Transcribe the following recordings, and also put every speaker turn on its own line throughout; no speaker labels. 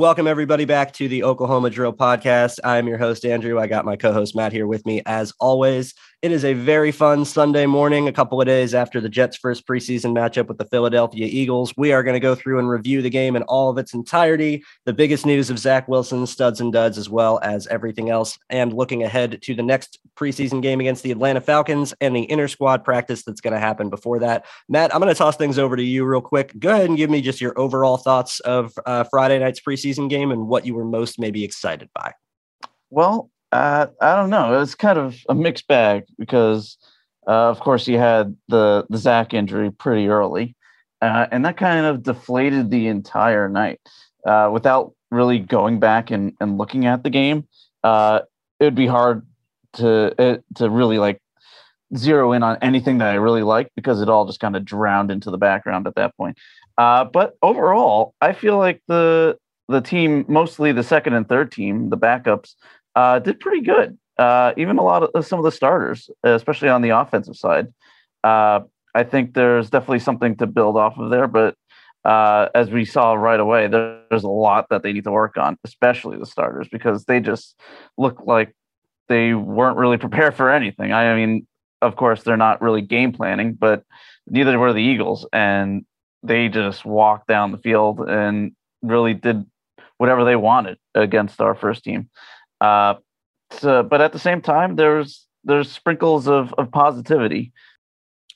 Welcome, everybody, back to the Oklahoma Drill Podcast. I'm your host, Andrew. I got my co host, Matt, here with me as always. It is a very fun Sunday morning, a couple of days after the Jets' first preseason matchup with the Philadelphia Eagles. We are going to go through and review the game in all of its entirety, the biggest news of Zach Wilson, studs and duds, as well as everything else, and looking ahead to the next preseason game against the Atlanta Falcons and the inter squad practice that's going to happen before that. Matt, I'm going to toss things over to you real quick. Go ahead and give me just your overall thoughts of uh, Friday night's preseason game and what you were most maybe excited by.
Well, uh, I don't know. It was kind of a mixed bag because, uh, of course, you had the the Zach injury pretty early, uh, and that kind of deflated the entire night. Uh, without really going back and, and looking at the game, uh, it would be hard to to really like zero in on anything that I really liked because it all just kind of drowned into the background at that point. Uh, but overall, I feel like the the team, mostly the second and third team, the backups, uh, did pretty good. Uh, even a lot of uh, some of the starters, especially on the offensive side. Uh, I think there's definitely something to build off of there, but uh, as we saw right away, there, there's a lot that they need to work on, especially the starters, because they just look like they weren't really prepared for anything. I mean, of course, they're not really game planning, but neither were the Eagles, and they just walked down the field and really did whatever they wanted against our first team. Uh, so, but at the same time, there's there's sprinkles of of positivity.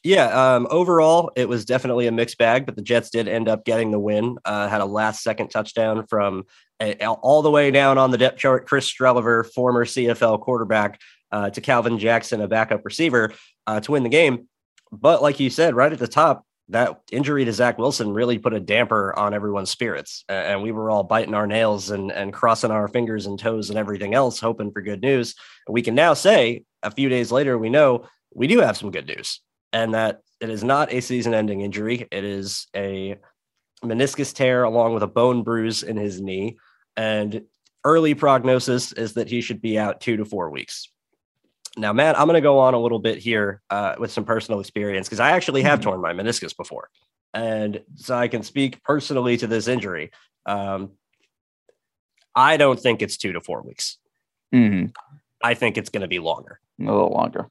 Yeah, um, overall, it was definitely a mixed bag, but the Jets did end up getting the win. Uh, had a last second touchdown from a, all the way down on the depth chart, Chris Streveler, former CFL quarterback, uh, to Calvin Jackson, a backup receiver, uh, to win the game. But like you said, right at the top, that injury to Zach Wilson really put a damper on everyone's spirits. And we were all biting our nails and, and crossing our fingers and toes and everything else, hoping for good news. We can now say a few days later, we know we do have some good news and that it is not a season ending injury. It is a meniscus tear along with a bone bruise in his knee. And early prognosis is that he should be out two to four weeks. Now, Matt, I'm going to go on a little bit here uh, with some personal experience because I actually have mm-hmm. torn my meniscus before. And so I can speak personally to this injury. Um, I don't think it's two to four weeks.
Mm-hmm.
I think it's going to be longer.
A little longer.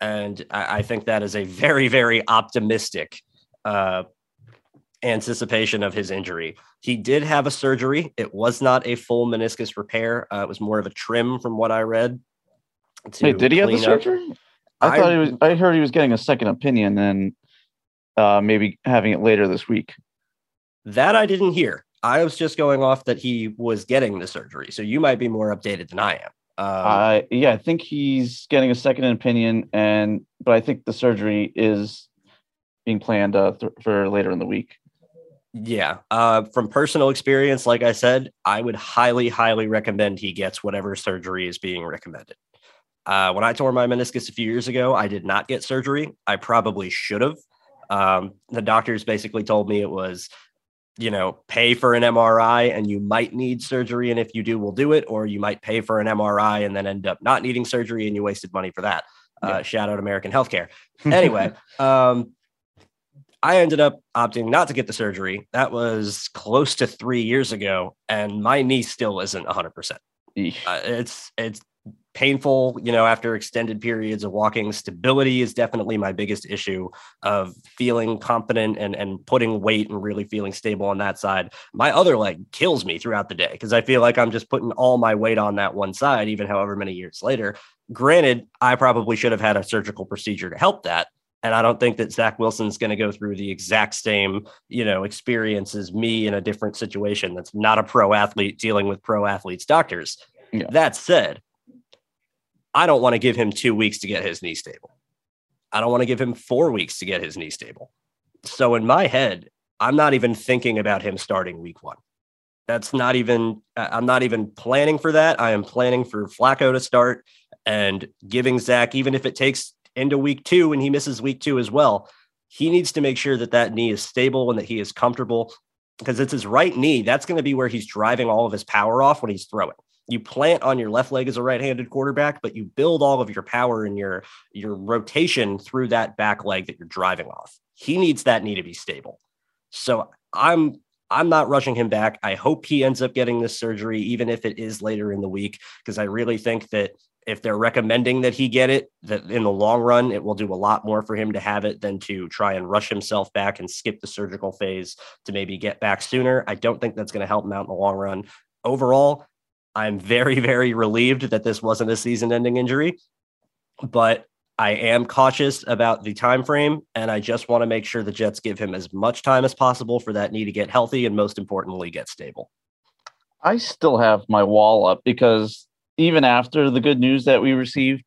And I, I think that is a very, very optimistic uh, anticipation of his injury. He did have a surgery. It was not a full meniscus repair. Uh, it was more of a trim, from what I read.
Hey, did he have the surgery? I, I, thought he was. I heard he was getting a second opinion and uh, maybe having it later this week.
That I didn't hear. I was just going off that he was getting the surgery. So you might be more updated than I am.
Um, uh, yeah, I think he's getting a second opinion, and but I think the surgery is being planned uh, th- for later in the week.
Yeah. Uh, from personal experience, like I said, I would highly, highly recommend he gets whatever surgery is being recommended. Uh, when I tore my meniscus a few years ago, I did not get surgery. I probably should have. Um, the doctors basically told me it was, you know, pay for an MRI and you might need surgery. And if you do, we'll do it. Or you might pay for an MRI and then end up not needing surgery and you wasted money for that. Uh, yeah. shout out American healthcare. Anyway, um, I ended up opting not to get the surgery. That was close to three years ago, and my knee still isn't 100%. Uh, it's it's painful, you know, after extended periods of walking. Stability is definitely my biggest issue of feeling confident and, and putting weight and really feeling stable on that side. My other leg kills me throughout the day because I feel like I'm just putting all my weight on that one side, even however many years later. Granted, I probably should have had a surgical procedure to help that. And I don't think that Zach Wilson's going to go through the exact same, you know, experience as me in a different situation. That's not a pro athlete dealing with pro athletes' doctors. Yeah. That said, I don't want to give him two weeks to get his knee stable. I don't want to give him four weeks to get his knee stable. So in my head, I'm not even thinking about him starting week one. That's not even, I'm not even planning for that. I am planning for Flacco to start and giving Zach, even if it takes into week two and he misses week two as well, he needs to make sure that that knee is stable and that he is comfortable because it's his right knee. That's going to be where he's driving all of his power off when he's throwing you plant on your left leg as a right-handed quarterback, but you build all of your power and your your rotation through that back leg that you're driving off. He needs that knee to be stable. So I'm I'm not rushing him back. I hope he ends up getting this surgery, even if it is later in the week, because I really think that if they're recommending that he get it, that in the long run, it will do a lot more for him to have it than to try and rush himself back and skip the surgical phase to maybe get back sooner. I don't think that's going to help him out in the long run. Overall, I'm very, very relieved that this wasn't a season-ending injury, but I am cautious about the time frame, and I just want to make sure the Jets give him as much time as possible for that knee to get healthy, and most importantly, get stable.
I still have my wall up because even after the good news that we received,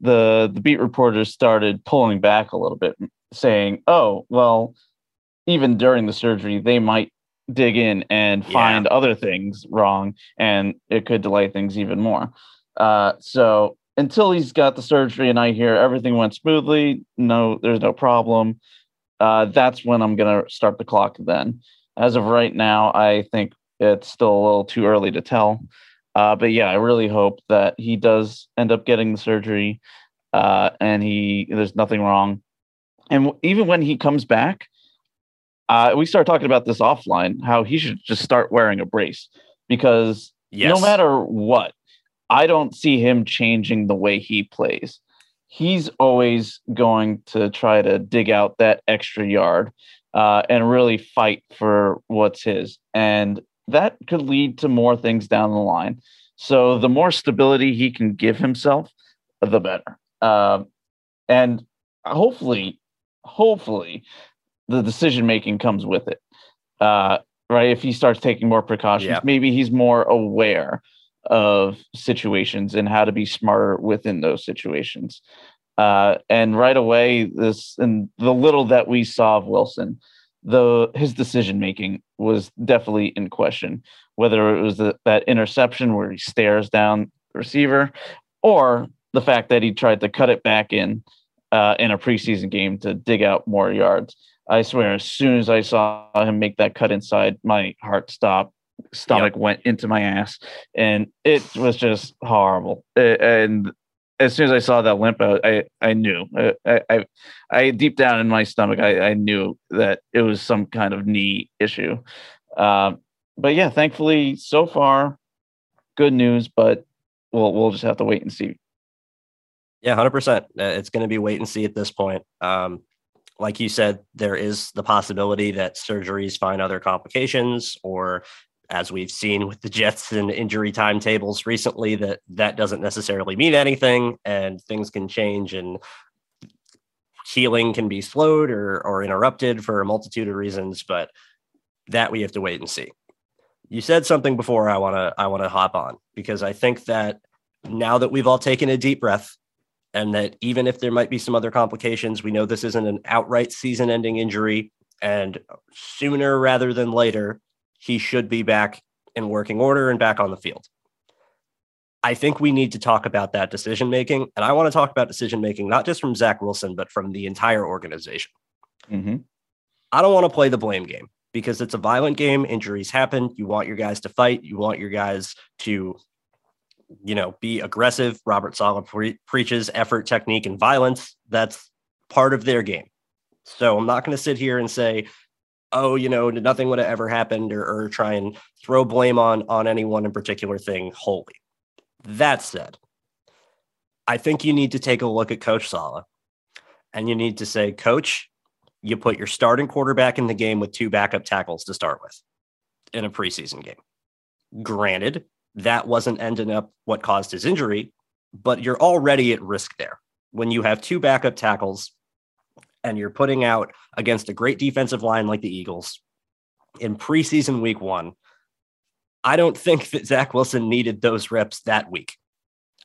the the beat reporters started pulling back a little bit, saying, "Oh, well, even during the surgery, they might dig in and find yeah. other things wrong, and it could delay things even more. Uh, so until he's got the surgery and I hear everything went smoothly, no, there's no problem. Uh, that's when I'm gonna start the clock. Then, as of right now, I think it's still a little too early to tell. Uh, but yeah, I really hope that he does end up getting the surgery, uh, and he there's nothing wrong. And even when he comes back, uh, we started talking about this offline, how he should just start wearing a brace because yes. no matter what, I don't see him changing the way he plays. He's always going to try to dig out that extra yard uh, and really fight for what's his. And that could lead to more things down the line. So the more stability he can give himself, the better. Uh, and hopefully, hopefully, the decision making comes with it. Uh, right. If he starts taking more precautions, yeah. maybe he's more aware of situations and how to be smarter within those situations. Uh, and right away, this and the little that we saw of Wilson, the his decision making was definitely in question. Whether it was the, that interception where he stares down the receiver, or the fact that he tried to cut it back in uh, in a preseason game to dig out more yards. I swear, as soon as I saw him make that cut inside, my heart stopped. Stomach yep. went into my ass, and it was just horrible. And as soon as I saw that limp out, I I knew. I I, I deep down in my stomach, I, I knew that it was some kind of knee issue. Um, but yeah, thankfully, so far, good news. But we'll we'll just have to wait and see.
Yeah, hundred percent. Uh, it's going to be wait and see at this point. Um, like you said, there is the possibility that surgeries find other complications, or as we've seen with the Jets and injury timetables recently, that that doesn't necessarily mean anything, and things can change, and healing can be slowed or or interrupted for a multitude of reasons. But that we have to wait and see. You said something before I want to I want to hop on because I think that now that we've all taken a deep breath and that even if there might be some other complications, we know this isn't an outright season ending injury. And sooner rather than later, he should be back in working order and back on the field. I think we need to talk about that decision making. And I want to talk about decision making, not just from Zach Wilson, but from the entire organization.
Mm-hmm.
I don't want to play the blame game because it's a violent game. Injuries happen. You want your guys to fight. You want your guys to, you know, be aggressive. Robert Saleh pre- preaches effort, technique, and violence. That's part of their game. So I'm not going to sit here and say, oh, you know, nothing would have ever happened or, or try and throw blame on on any one in particular thing wholly. That said, I think you need to take a look at Coach Saleh and you need to say, Coach, you put your starting quarterback in the game with two backup tackles to start with in a preseason game. Granted, that wasn't ending up what caused his injury, but you're already at risk there. When you have two backup tackles and you're putting out against a great defensive line like the Eagles in preseason week one, I don't think that Zach Wilson needed those reps that week.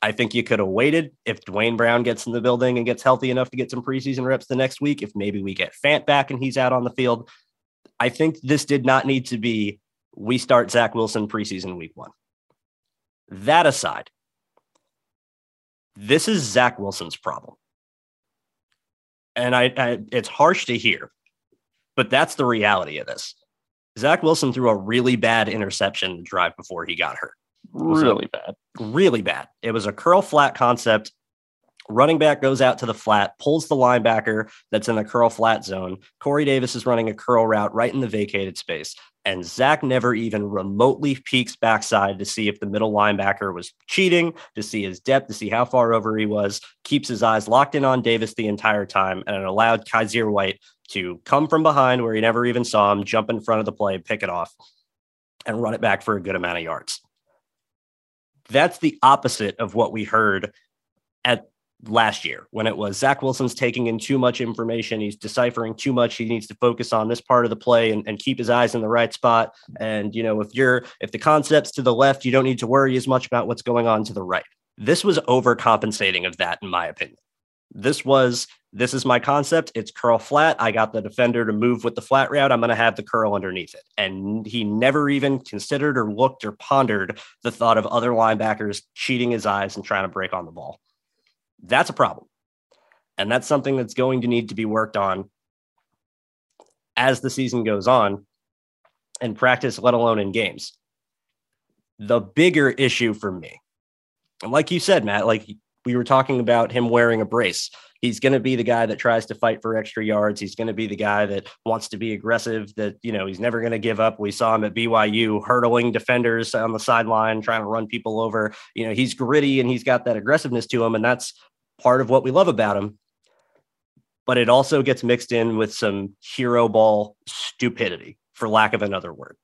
I think you could have waited if Duane Brown gets in the building and gets healthy enough to get some preseason reps the next week. If maybe we get Fant back and he's out on the field. I think this did not need to be we start Zach Wilson preseason week one. That aside, this is Zach Wilson's problem. And I, I it's harsh to hear, but that's the reality of this. Zach Wilson threw a really bad interception the drive before he got hurt.
Really bad.
Really bad. It was a curl flat concept. Running back goes out to the flat, pulls the linebacker that's in the curl flat zone. Corey Davis is running a curl route right in the vacated space. And Zach never even remotely peeks backside to see if the middle linebacker was cheating, to see his depth, to see how far over he was, keeps his eyes locked in on Davis the entire time, and it allowed Kyzir White to come from behind where he never even saw him, jump in front of the play, pick it off, and run it back for a good amount of yards. That's the opposite of what we heard at last year when it was Zach Wilson's taking in too much information. He's deciphering too much. He needs to focus on this part of the play and, and keep his eyes in the right spot. And, you know, if you're, if the concept's to the left, you don't need to worry as much about what's going on to the right. This was overcompensating of that, in my opinion. This was, this is my concept. It's curl flat. I got the defender to move with the flat route. I'm going to have the curl underneath it. And he never even considered or looked or pondered the thought of other linebackers cheating his eyes and trying to break on the ball. That's a problem. And that's something that's going to need to be worked on as the season goes on and practice, let alone in games. The bigger issue for me, and like you said, Matt, like we were talking about him wearing a brace. He's going to be the guy that tries to fight for extra yards. He's going to be the guy that wants to be aggressive, that, you know, he's never going to give up. We saw him at BYU hurdling defenders on the sideline, trying to run people over. You know, he's gritty and he's got that aggressiveness to him. And that's part of what we love about him. But it also gets mixed in with some hero ball stupidity, for lack of another word.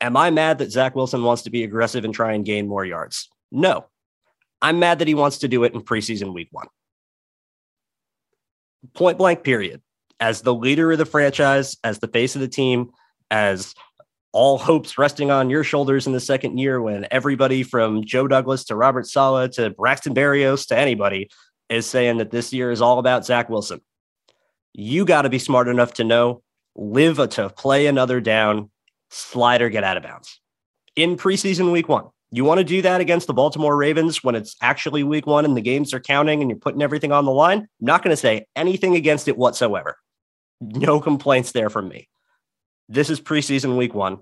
Am I mad that Zach Wilson wants to be aggressive and try and gain more yards? No. I'm mad that he wants to do it in preseason week one. Point blank, period. As the leader of the franchise, as the face of the team, as all hopes resting on your shoulders in the second year when everybody from Joe Douglas to Robert Saleh to Braxton Berrios to anybody is saying that this year is all about Zach Wilson. You got to be smart enough to know live a to play another down, slide or get out of bounds in preseason week one. You want to do that against the Baltimore Ravens when it's actually week one and the games are counting and you're putting everything on the line? I'm not going to say anything against it whatsoever. No complaints there from me. This is preseason week one.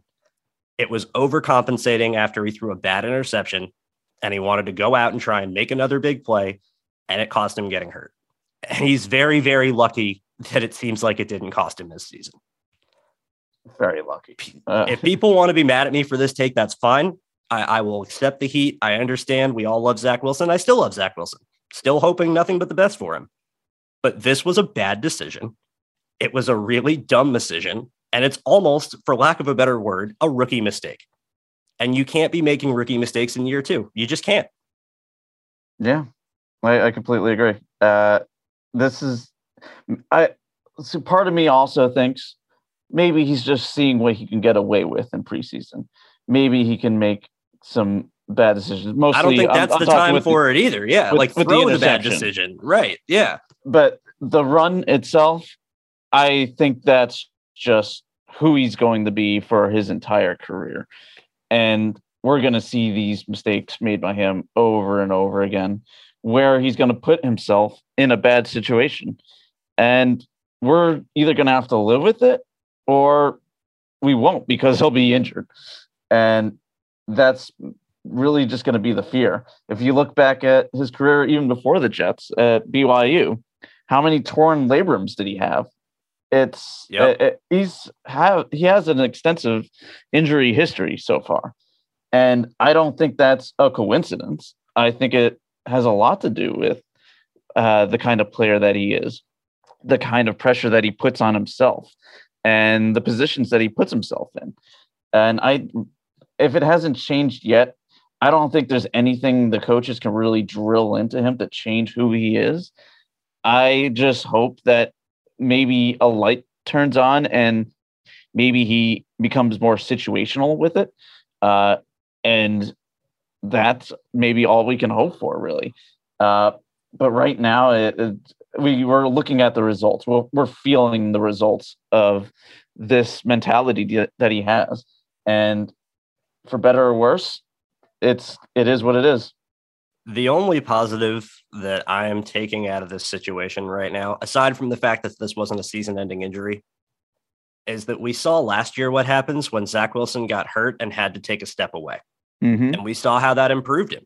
It was overcompensating after he threw a bad interception and he wanted to go out and try and make another big play, and it cost him getting hurt. And he's very, very lucky that it seems like it didn't cost him this season.
Very lucky. Uh,
if people want to be mad at me for this take, that's fine. I, I will accept the heat. I understand. We all love Zach Wilson. I still love Zach Wilson. Still hoping nothing but the best for him. But this was a bad decision. It was a really dumb decision. And it's almost, for lack of a better word, a rookie mistake. And you can't be making rookie mistakes in year two. You just can't.
Yeah, I, I completely agree. Uh, this is, I, so part of me also thinks maybe he's just seeing what he can get away with in preseason. Maybe he can make some bad decisions. Mostly,
I don't think that's
I'm,
the
I'm
time for
the,
it either. Yeah,
with,
like
with
throw
the,
the bad decision. Right. Yeah.
But the run itself, I think that's just who he's going to be for his entire career. And we're going to see these mistakes made by him over and over again, where he's going to put himself in a bad situation. And we're either going to have to live with it or we won't because he'll be injured. And that's really just going to be the fear. If you look back at his career, even before the Jets at BYU, how many torn labrums did he have? It's yep. it, he's have he has an extensive injury history so far, and I don't think that's a coincidence. I think it has a lot to do with uh, the kind of player that he is, the kind of pressure that he puts on himself, and the positions that he puts himself in. And I, if it hasn't changed yet, I don't think there's anything the coaches can really drill into him to change who he is. I just hope that maybe a light turns on and maybe he becomes more situational with it. Uh, and that's maybe all we can hope for, really. Uh, but right now, it, it, we were looking at the results. We're, we're feeling the results of this mentality that he has, and for better or worse, it's it is what it is.
The only positive that I am taking out of this situation right now, aside from the fact that this wasn't a season ending injury, is that we saw last year what happens when Zach Wilson got hurt and had to take a step away. Mm-hmm. And we saw how that improved him.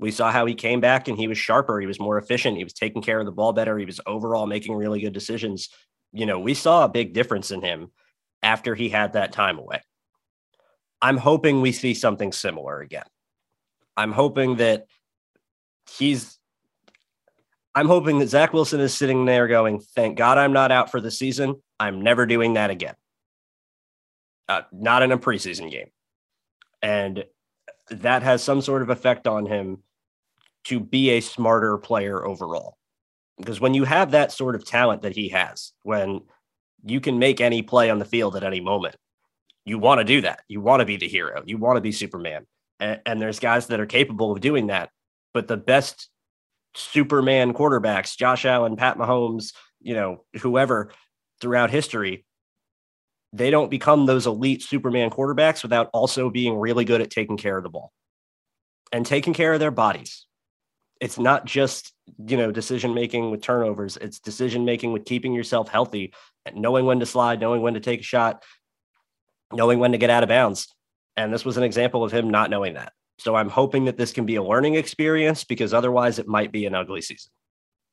We saw how he came back and he was sharper. He was more efficient. He was taking care of the ball better. He was overall making really good decisions. You know, we saw a big difference in him after he had that time away. I'm hoping we see something similar again. I'm hoping that he's I'm hoping that Zach Wilson is sitting there going, thank God I'm not out for the season. I'm never doing that again. Uh, not in a preseason game. And that has some sort of effect on him to be a smarter player overall. Because when you have that sort of talent that he has, when you can make any play on the field at any moment, you want to do that. You want to be the hero. You want to be Superman. And, and there's guys that are capable of doing that. But the best Superman quarterbacks, Josh Allen, Pat Mahomes, you know, whoever throughout history, they don't become those elite Superman quarterbacks without also being really good at taking care of the ball and taking care of their bodies. It's not just, you know, decision making with turnovers, it's decision making with keeping yourself healthy and knowing when to slide, knowing when to take a shot, knowing when to get out of bounds. And this was an example of him not knowing that. So I'm hoping that this can be a learning experience because otherwise it might be an ugly season.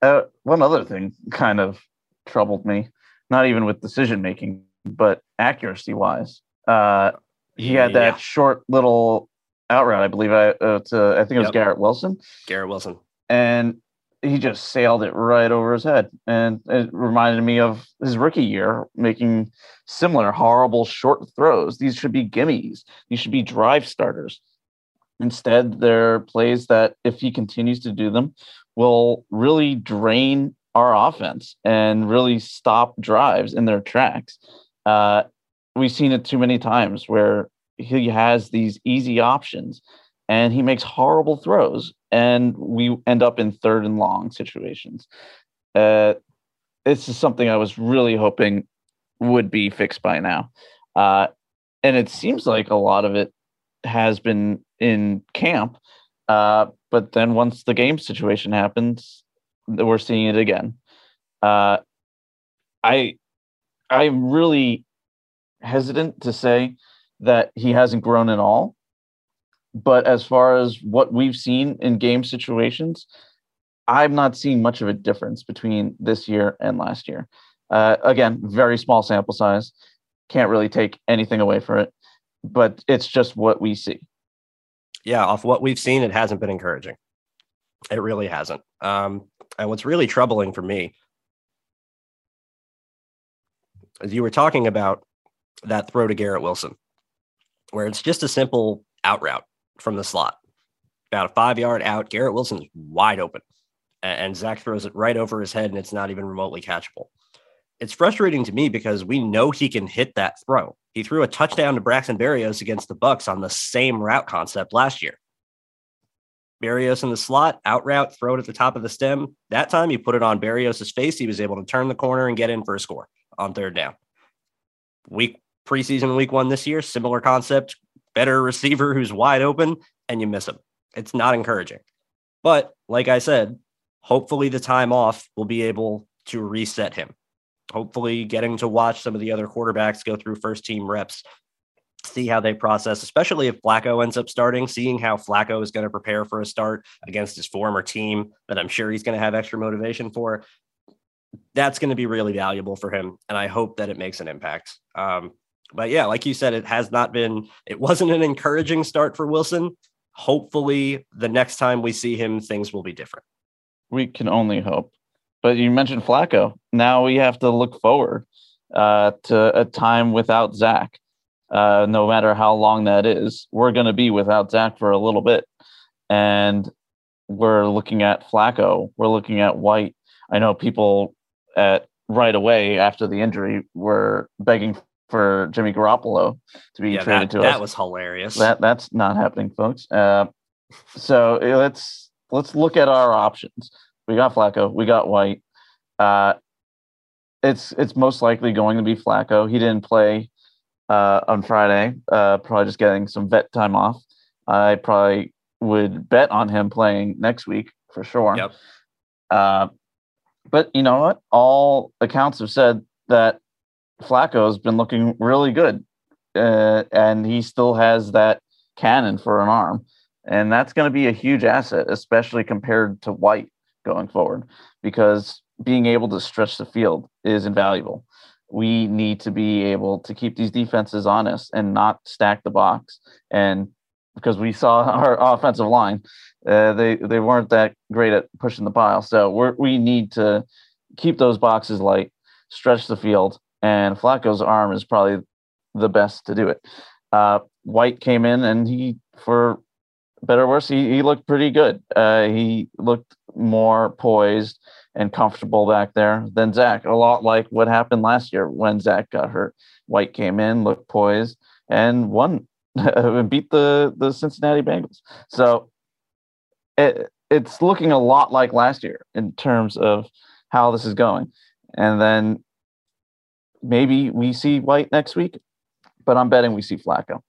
Uh, one other thing kind of troubled me, not even with decision making, but accuracy wise, uh, he had that yeah. short little out route, I believe. I uh, to, I think it was yep. Garrett Wilson.
Garrett Wilson,
and he just sailed it right over his head, and it reminded me of his rookie year, making similar horrible short throws. These should be gimmies. These should be drive starters. Instead, they're plays that, if he continues to do them, will really drain our offense and really stop drives in their tracks. Uh, we've seen it too many times where he has these easy options and he makes horrible throws and we end up in third and long situations. Uh, this is something I was really hoping would be fixed by now. Uh, and it seems like a lot of it has been in camp. Uh, but then once the game situation happens, we're seeing it again. Uh, I I'm really hesitant to say that he hasn't grown at all. But as far as what we've seen in game situations, I'm not seeing much of a difference between this year and last year. Uh, again, very small sample size. Can't really take anything away from it, but it's just what we see.
Yeah, off what we've seen, it hasn't been encouraging. It really hasn't. Um, and what's really troubling for me as you were talking about that throw to Garrett Wilson, where it's just a simple out route from the slot, about a five yard out. Garrett Wilson's wide open, and Zach throws it right over his head, and it's not even remotely catchable. It's frustrating to me because we know he can hit that throw. He threw a touchdown to Braxton Berrios against the Bucks on the same route concept last year. Berrios in the slot, out route, throw it at the top of the stem. That time he put it on Berrios' face. He was able to turn the corner and get in for a score on third down. Week preseason week one this year, similar concept, better receiver who's wide open and you miss him. It's not encouraging. But like I said, hopefully the time off will be able to reset him. Hopefully, getting to watch some of the other quarterbacks go through first team reps, see how they process, especially if Flacco ends up starting, seeing how Flacco is going to prepare for a start against his former team that I'm sure he's going to have extra motivation for. That's going to be really valuable for him. And I hope that it makes an impact. Um, but yeah, like you said, it has not been, it wasn't an encouraging start for Wilson. Hopefully, the next time we see him, things will be different.
We can only hope. But you mentioned Flacco. Now we have to look forward uh, to a time without Zach. Uh, no matter how long that is, we're going to be without Zach for a little bit. And we're looking at Flacco. We're looking at White. I know people at right away after the injury were begging for Jimmy Garoppolo to be
yeah,
traded
that,
to
that
us.
That was hilarious.
That that's not happening, folks. Uh, so eh, let's let's look at our options. We got Flacco. We got White. Uh, it's it's most likely going to be Flacco. He didn't play uh, on Friday. Uh, probably just getting some vet time off. I probably would bet on him playing next week for sure.
Yep.
Uh, but you know what? All accounts have said that Flacco's been looking really good, uh, and he still has that cannon for an arm, and that's going to be a huge asset, especially compared to White going forward, because being able to stretch the field is invaluable. We need to be able to keep these defenses honest and not stack the box. And because we saw our offensive line, uh, they they weren't that great at pushing the pile. So we we need to keep those boxes light, stretch the field, and Flacco's arm is probably the best to do it. Uh, White came in and he, for better or worse, he, he looked pretty good. Uh, he looked more poised and comfortable back there than Zach. A lot like what happened last year when Zach got hurt. White came in, looked poised, and won and beat the the Cincinnati Bengals. So it, it's looking a lot like last year in terms of how this is going. And then maybe we see White next week, but I'm betting we see Flacco.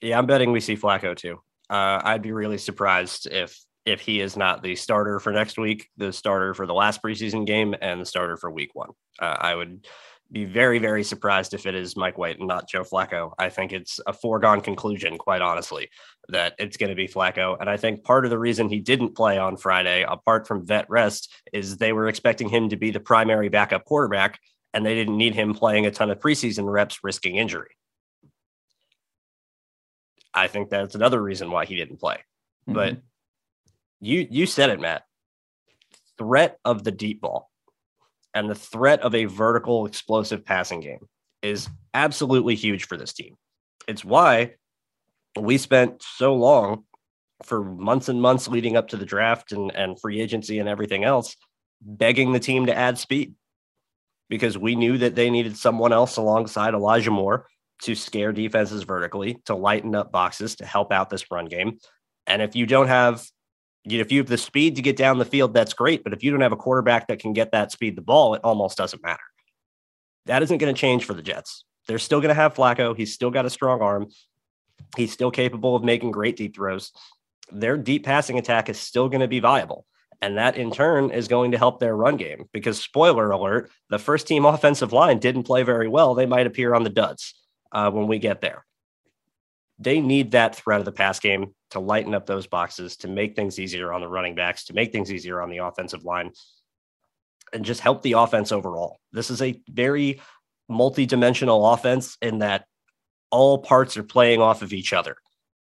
Yeah, I'm betting we see Flacco too. Uh, I'd be really surprised if if he is not the starter for next week, the starter for the last preseason game, and the starter for week one. Uh, I would be very, very surprised if it is Mike White and not Joe Flacco. I think it's a foregone conclusion, quite honestly, that it's going to be Flacco. And I think part of the reason he didn't play on Friday, apart from vet rest, is they were expecting him to be the primary backup quarterback, and they didn't need him playing a ton of preseason reps, risking injury. I think that's another reason why he didn't play. Mm-hmm. But you you said it, Matt. Threat of the deep ball and the threat of a vertical explosive passing game is absolutely huge for this team. It's why we spent so long for months and months leading up to the draft and, and free agency and everything else, begging the team to add speed because we knew that they needed someone else alongside Elijah Moore to scare defenses vertically, to lighten up boxes, to help out this run game. And if you don't have if you have the speed to get down the field, that's great. But if you don't have a quarterback that can get that speed the ball, it almost doesn't matter. That isn't going to change for the Jets. They're still going to have Flacco. He's still got a strong arm. He's still capable of making great deep throws. Their deep passing attack is still going to be viable. And that in turn is going to help their run game because, spoiler alert, the first team offensive line didn't play very well. They might appear on the duds uh, when we get there. They need that threat of the pass game to lighten up those boxes, to make things easier on the running backs, to make things easier on the offensive line, and just help the offense overall. This is a very multi-dimensional offense in that all parts are playing off of each other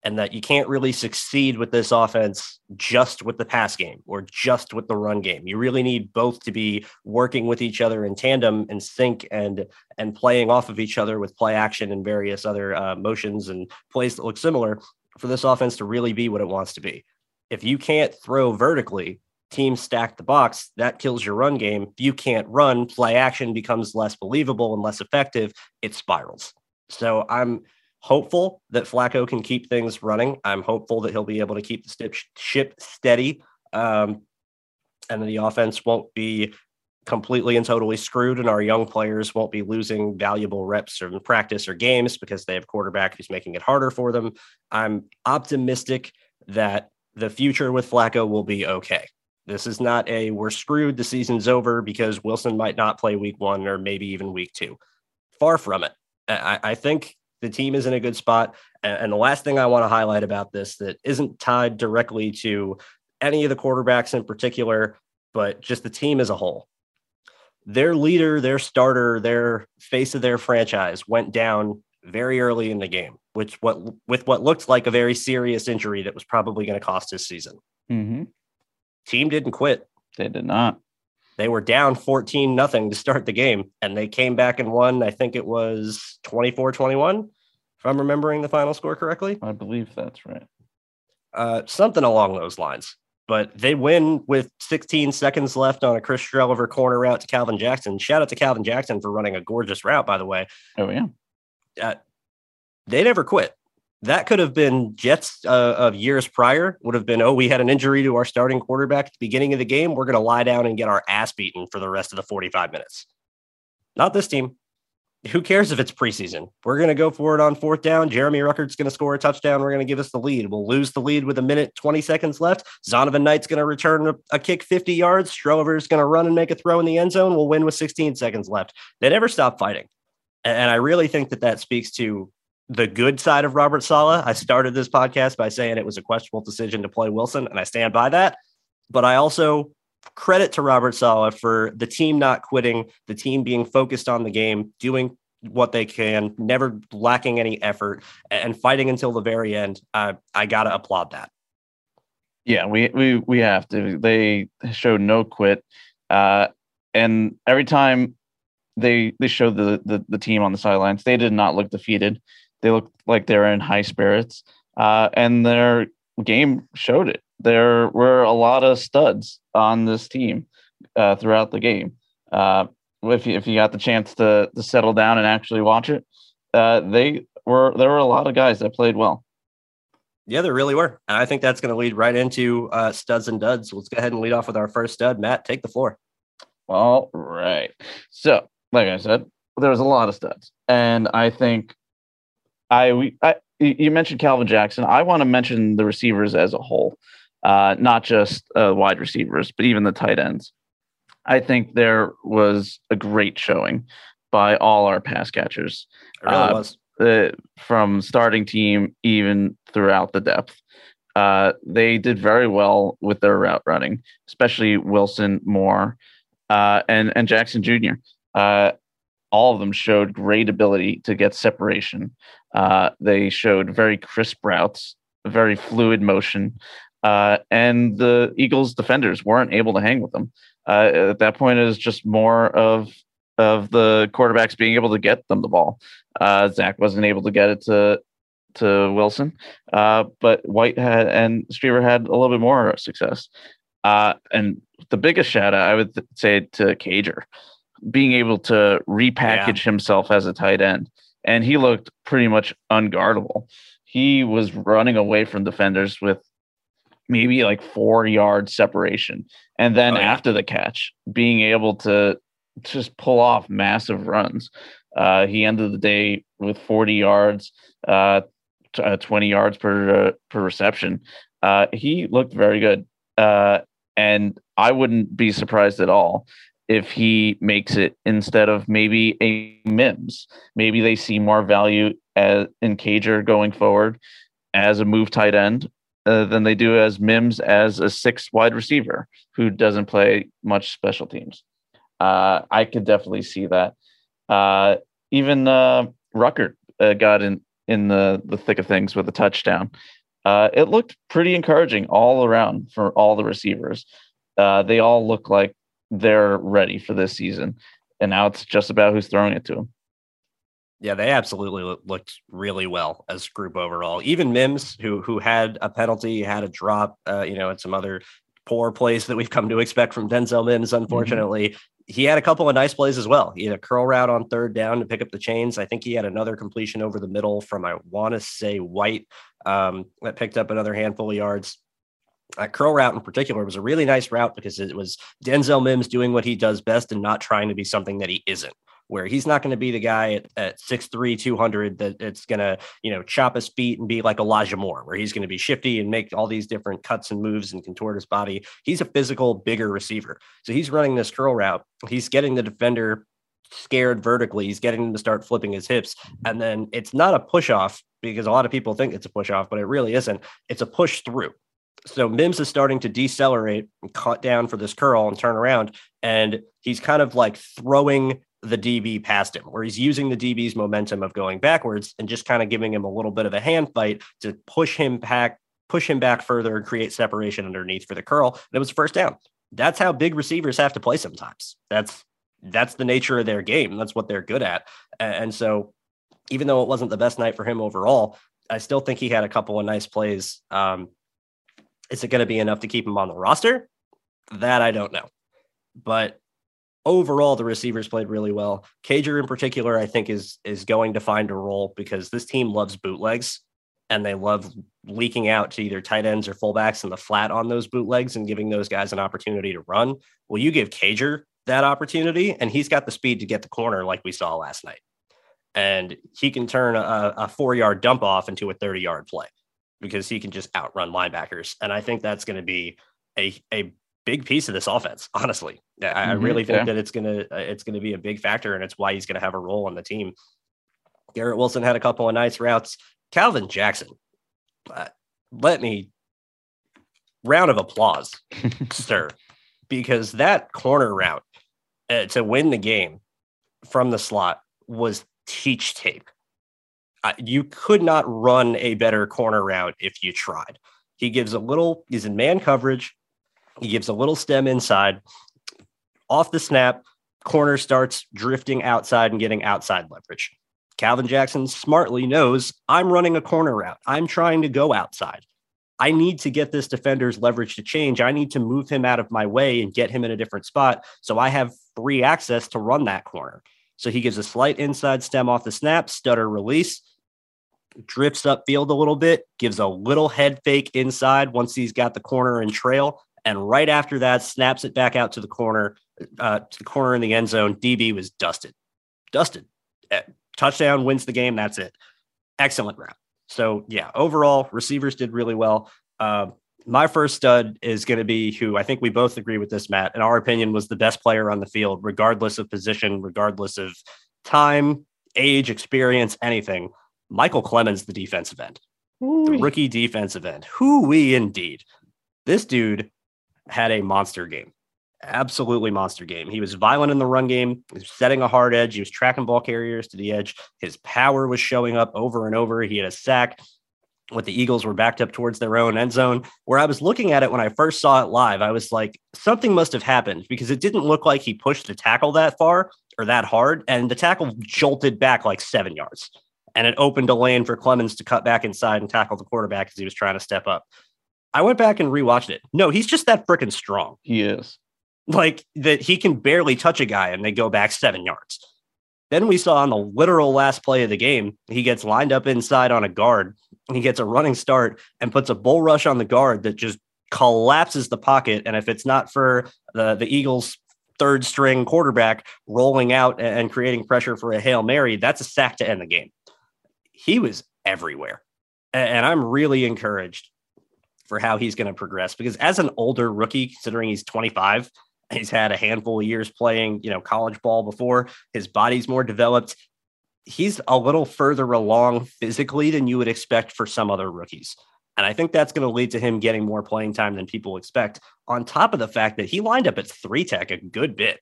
and that you can't really succeed with this offense just with the pass game or just with the run game. You really need both to be working with each other in tandem and sync and and playing off of each other with play action and various other uh, motions and plays that look similar for this offense to really be what it wants to be. If you can't throw vertically, teams stack the box, that kills your run game. If you can't run, play action becomes less believable and less effective. It spirals. So I'm hopeful that Flacco can keep things running. I'm hopeful that he'll be able to keep the ship steady. Um, and the offense won't be completely and totally screwed, and our young players won't be losing valuable reps in practice or games because they have quarterback who's making it harder for them. I'm optimistic that the future with Flacco will be okay. This is not a we're screwed, the season's over because Wilson might not play week one or maybe even week two. Far from it. I, I think the team is in a good spot. And the last thing I want to highlight about this that isn't tied directly to any of the quarterbacks in particular, but just the team as a whole. Their leader, their starter, their face of their franchise went down very early in the game, which what with what looked like a very serious injury that was probably going to cost his season.
Mm-hmm.
Team didn't quit.
They did not.
They were down 14 nothing to start the game, and they came back and won. I think it was 24 21, if I'm remembering the final score correctly.
I believe that's right.
Uh, something along those lines but they win with 16 seconds left on a Chris Streveler corner route to Calvin Jackson. Shout out to Calvin Jackson for running a gorgeous route, by the way.
Oh, yeah.
Uh, they never quit. That could have been Jets uh, of years prior, would have been, oh, we had an injury to our starting quarterback at the beginning of the game. We're going to lie down and get our ass beaten for the rest of the 45 minutes. Not this team who cares if it's preseason? We're going to go for it on fourth down. Jeremy Ruckert's going to score a touchdown. We're going to give us the lead. We'll lose the lead with a minute, 20 seconds left. Zonovan Knight's going to return a, a, kick 50 yards. Streveler's going to run and make a throw in the end zone. We'll win with 16 seconds left. They never stop fighting. And, and I really think that that speaks to the good side of Robert Saleh. I started this podcast by saying it was a questionable decision to play Wilson, and I stand by that. But I also credit to Robert Saleh for the team not quitting, the team being focused on the game, doing what they can, never lacking any effort, and fighting until the very end. Uh, I gotta applaud that.
Yeah, we we we have to. They showed no quit, uh, and every time they they showed the, the the team on the sidelines, they did not look defeated. They looked like they were in high spirits, uh, and their game showed it there were a lot of studs on this team uh, throughout the game. Uh, if you, if you got the chance to to settle down and actually watch it, uh, they were there were a lot of guys that played well.
Yeah, there really were, and I think that's going to lead right into uh, studs and duds. Let's go ahead and lead off with our first stud. Matt, take the floor.
All right. So, like I said, there was a lot of studs, and I think I we I you mentioned Calvin Jackson. I want to mention the receivers as a whole uh, not just uh, wide receivers, but even the tight ends. I think there was a great showing by all our pass catchers.
It really uh, was.
Uh, from starting team, even throughout the depth. Uh, they did very well with their route running, especially Wilson, Moore, uh, and and Jackson Jr. all of them showed great ability to get separation. They showed very crisp routes, very fluid motion, uh, and the Eagles defenders weren't able to hang with them. Uh, at that point, it was just more of of the quarterbacks being able to get them the ball. Uh, Zach wasn't able to get it to to Wilson, uh, but White had and Streveler had a little bit more success. Uh, and the biggest shout out, I would th- say, to Cager, being able to repackage yeah. himself as a tight end, and he looked pretty much unguardable. He was running away from defenders with maybe like four yard separation. And then oh, yeah. after the catch, being able to just pull off massive runs. Uh, he ended the day with 40 yards, uh, t- uh, 20 yards per uh, per reception. Uh, he looked very good, uh, and I wouldn't be surprised at all if he makes it instead of maybe a Mims. Maybe they see more value as in Cager going forward as a move tight end uh, than they do as Mims as a six wide receiver who doesn't play much special teams. Uh, I could definitely see that. Uh, even uh, Ruckert uh, got in in the the thick of things with a touchdown. Uh, it looked pretty encouraging all around for all the receivers. Uh, they all look like they're ready for this season, and now it's just about who's throwing it to them.
Yeah, they absolutely looked really well as group overall. Even Mims, who who had a penalty, had a drop, uh, you know, and some other poor plays that we've come to expect from Denzel Mims. Mm-hmm. Unfortunately, mm-hmm. he had a couple of nice plays as well. He had a curl route on third down to pick up the chains. I think he had another completion over the middle from I want to say White um, that picked up another handful of yards. That curl route in particular was a really nice route because it was Denzel Mims doing what he does best and not trying to be something that he isn't where he's not going to be the guy at, at 6'3, 200 that it's going to, you know, chop his feet and be like Elijah Moore, where he's going to be shifty and make all these different cuts and moves and contort his body. He's a physical, bigger receiver. So he's running this curl route. He's getting the defender scared vertically. He's getting him to start flipping his hips. And then it's not a push off because a lot of people think it's a push off, but it really isn't. It's a push through. So Mims is starting to decelerate and cut down for this curl and turn around. And he's kind of like throwing the DB past him, where he's using the DB's momentum of going backwards and just kind of giving him a little bit of a hand fight to push him back, push him back further and create separation underneath for the curl. And it was first down. That's how big receivers have to play sometimes. That's that's the nature of their game. That's what they're good at. And so even though it wasn't the best night for him overall, I still think he had a couple of nice plays. Um, is it going to be enough to keep him on the roster? That I don't know. But overall the receivers played really well. Cager in particular, I think is is going to find a role because this team loves bootlegs and they love leaking out to either tight ends or fullbacks in the flat on those bootlegs and giving those guys an opportunity to run. Well, you give Cager that opportunity, and he's got the speed to get the corner like we saw last night. And he can turn a, a four yard dump off into a 30 yard play because he can just outrun linebackers. And I think that's going to be a, a big piece of this offense. Honestly, I, mm-hmm, I really think yeah. that it's gonna uh, it's gonna be a big factor, and it's why he's gonna have a role on the team. Garrett Wilson had a couple of nice routes. Calvin Jackson, uh, let me round of applause, sir, because that corner route uh, to win the game from the slot was teach tape. You could not run a better corner route if you tried. He gives a little, he's in man coverage. He gives a little stem inside. Off the snap, corner starts drifting outside and getting outside leverage. Calvin Jackson smartly knows I'm running a corner route. I'm trying to go outside. I need to get this defender's leverage to change. I need to move him out of my way and get him in a different spot. So I have free access to run that corner. So he gives a slight inside stem off the snap, stutter release, drifts upfield a little bit, gives a little head fake inside once he's got the corner and trail, and right after that, snaps it back out to the corner, uh, to the corner in the end zone. DB was dusted, dusted. Uh, touchdown wins the game. That's it. Excellent route. So yeah, overall, receivers did really well. Uh, my first stud is going to be who I think we both agree with this, Matt. In our opinion, was the best player on the field, regardless of position, regardless of time, age, experience, anything. Micheal Clemons, the defensive end, Ooh. the rookie defensive end. Who we indeed. This dude had a monster game. Absolutely monster game. He was violent in the run game. He was setting a hard edge. He was tracking ball carriers to the edge. His power was showing up over and over. He had a sack. What the Eagles were backed up towards their own end zone. Where I was looking at it when I first saw it live, I was like, something must have happened because it didn't look like he pushed the tackle that far or that hard. And the tackle jolted back like seven yards. And it opened a lane for Clemons to cut back inside and tackle the quarterback as he was trying to step up. I went back and rewatched it. No, he's just that freaking strong.
He is.
Like that he can barely touch a guy and they go back seven yards. Then we saw on the literal last play of the game, he gets lined up inside on a guard. He gets a running start and puts a bull rush on the guard that just collapses the pocket. And if it's not for the, the Eagles' third string quarterback rolling out and creating pressure for a Hail Mary, that's a sack to end the game. He was everywhere. And I'm really encouraged for how he's going to progress because as an older rookie, considering he's 25, he's had a handful of years playing, you know, college ball before, his body's more developed. He's a little further along physically than you would expect for some other rookies. And I think that's going to lead to him getting more playing time than people expect, on top of the fact that he lined up at three tech a good bit,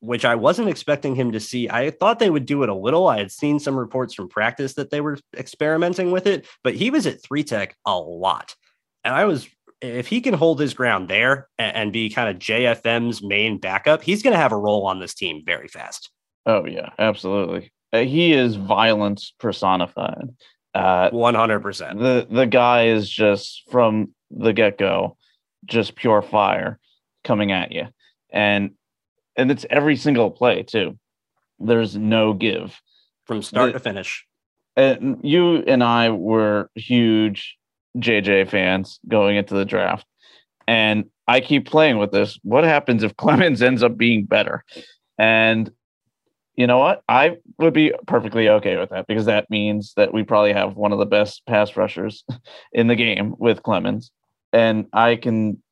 which I wasn't expecting him to see. I thought they would do it a little. I had seen some reports from practice that they were experimenting with it, but he was at three tech a lot. And I was, if he can hold his ground there and, be kind of JFM's main backup, he's going to have a role on this team very fast.
Oh, yeah, absolutely. Uh, he is violence personified.
Uh, 100%.
The, the guy is just from the get go, just pure fire coming at you. And, and it's every single play, too. There's no give
from start the, to finish.
And you and I were huge JJ fans going into the draft. And I keep playing with this. What happens if Clemons ends up being better? And you know what? I would be perfectly okay with that because that means that we probably have one of the best pass rushers in the game with Clemons. And I can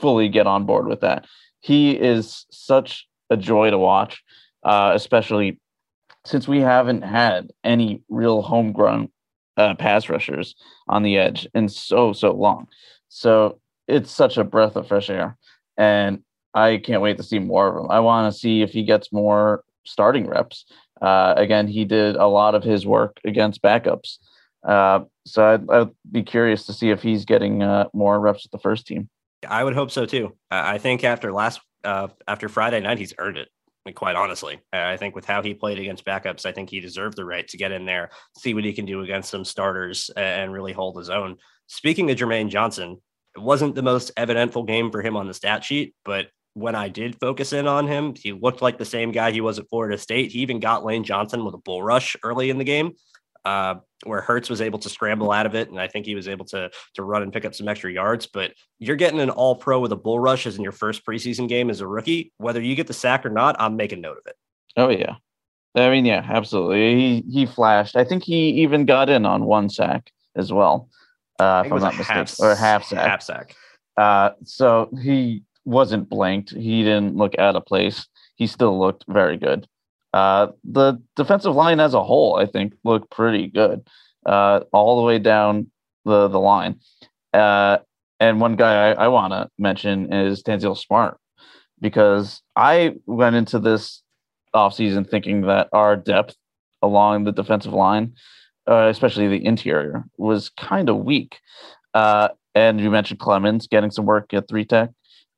fully get on board with that. He is such a joy to watch, uh, especially since we haven't had any real homegrown uh, pass rushers on the edge in so, so long. So it's such a breath of fresh air. And I can't wait to see more of him. I want to see if he gets more starting reps. Uh, again, he did a lot of his work against backups. Uh, so I'd, I'd, be curious to see if he's getting uh, more reps with the first team.
I would hope so too. I think after last uh, after Friday night, he's earned it. Quite honestly, I think with how he played against backups, I think he deserved the right to get in there, see what he can do against some starters, and really hold his own. Speaking of Jermaine Johnson, it wasn't the most evidentful game for him on the stat sheet, but when I did focus in on him, he looked like the same guy he was at Florida State. He even got Lane Johnson with a bull rush early in the game, uh, where Hurts was able to scramble out of it, and I think he was able to to run and pick up some extra yards. But you're getting an All Pro with a bull rush as in your first preseason game as a rookie. Whether you get the sack or not, I'm making note of it.
Oh yeah, I mean yeah, absolutely. He he flashed. I think he even got in on one sack as well. Uh, if I'm not mistaken, or half sack.
Half sack.
Uh, so he wasn't blanked. He didn't look out of place. He still looked very good. Uh, the defensive line as a whole, I think, looked pretty good uh, all the way down the the line. Uh, and one guy I, I want to mention is Tanzel Smart because I went into this offseason thinking that our depth along the defensive line, uh, especially the interior, was kind of weak. Uh, and you mentioned Clemons getting some work at three tech.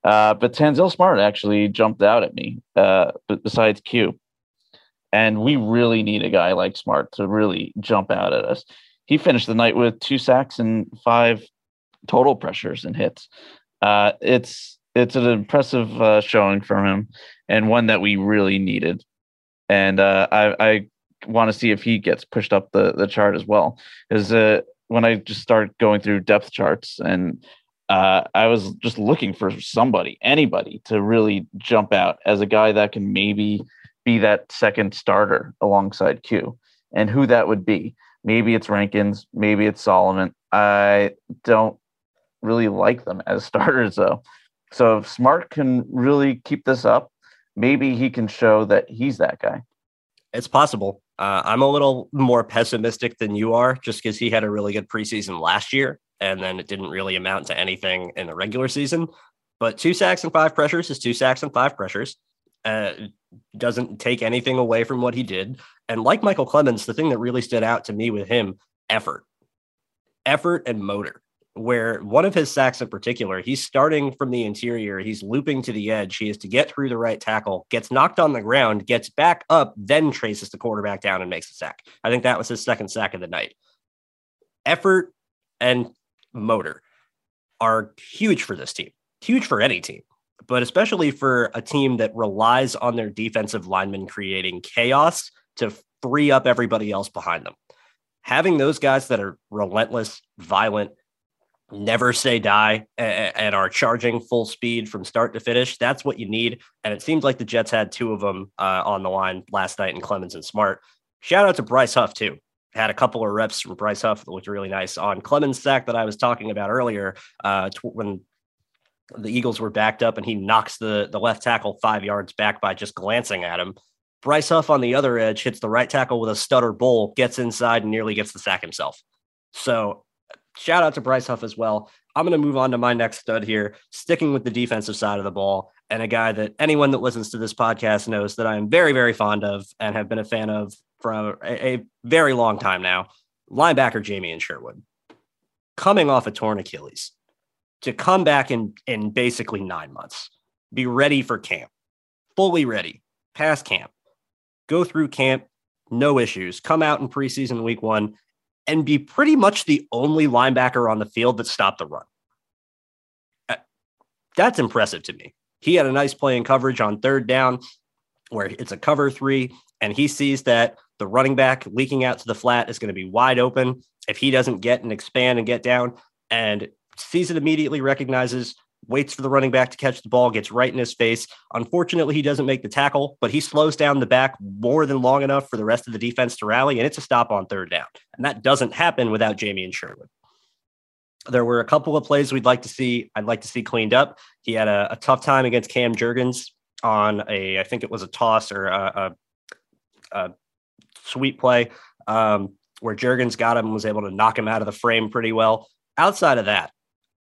Uh, but Tanzel Smart actually jumped out at me, uh, besides Q. And we really need a guy like Smart to really jump out at us. He finished the night with two sacks and five total pressures and hits. Uh, it's it's an impressive uh, showing from him, and one that we really needed. And uh, I, I want to see if he gets pushed up the the chart as well. Because uh, when I just start going through depth charts and uh, I was just looking for somebody, anybody to really jump out as a guy that can maybe be that second starter alongside Q and who that would be. Maybe it's Rankins, maybe it's Solomon. I don't really like them as starters though. So if Smart can really keep this up, maybe he can show that he's that guy.
It's possible. Uh, I'm a little more pessimistic than you are just because he had a really good preseason last year and then it didn't really amount to anything in the regular season. But two sacks and five pressures is two sacks and five pressures. Uh, doesn't take anything away from what he did. And like Micheal Clemons, the thing that really stood out to me with him, effort, effort and motor. Where one of his sacks in particular, he's starting from the interior, he's looping to the edge. He has to get through the right tackle, gets knocked on the ground, gets back up, then traces the quarterback down and makes a sack. I think that was his second sack of the night. Effort and motor are huge for this team, huge for any team, but especially for a team that relies on their defensive linemen creating chaos to free up everybody else behind them. Having those guys that are relentless, violent, never say die, and are charging full speed from start to finish, that's what you need. And it seems like the Jets had two of them uh, on the line last night in Clemons and Smart. Shout out to Bryce Huff, too had a couple of reps from Bryce Huff that looked really nice on Clemons sack that I was talking about earlier uh, when the Eagles were backed up and he knocks the, the left tackle five yards back by just glancing at him. Bryce Huff on the other edge hits the right tackle with a stutter bull, gets inside and nearly gets the sack himself. So shout out to Bryce Huff as well. I'm going to move on to my next stud here, sticking with the defensive side of the ball, and a guy that anyone that listens to this podcast knows that I am very, very fond of and have been a fan of for a, a very long time now. Linebacker Jamien Sherwood coming off a torn Achilles to come back in in basically nine months, be ready for camp, fully ready, past camp, go through camp, no issues, come out in preseason week one, and be pretty much the only linebacker on the field that stopped the run. Uh, that's impressive to me. He had a nice play in coverage on third down where it's a cover three, and he sees that the running back leaking out to the flat is going to be wide open. If he doesn't get and expand and get down and sees it immediately, recognizes waits for the running back to catch the ball, gets right in his face. Unfortunately, he doesn't make the tackle, but he slows down the back more than long enough for the rest of the defense to rally, and it's a stop on third down. And that doesn't happen without Jamien Sherwood. There were a couple of plays we'd like to see. I'd like to see cleaned up. He had a, a tough time against Cam Jurgens on a, I think it was a toss or a, a, a sweep play um, where Jurgens got him and was able to knock him out of the frame pretty well. Outside of that,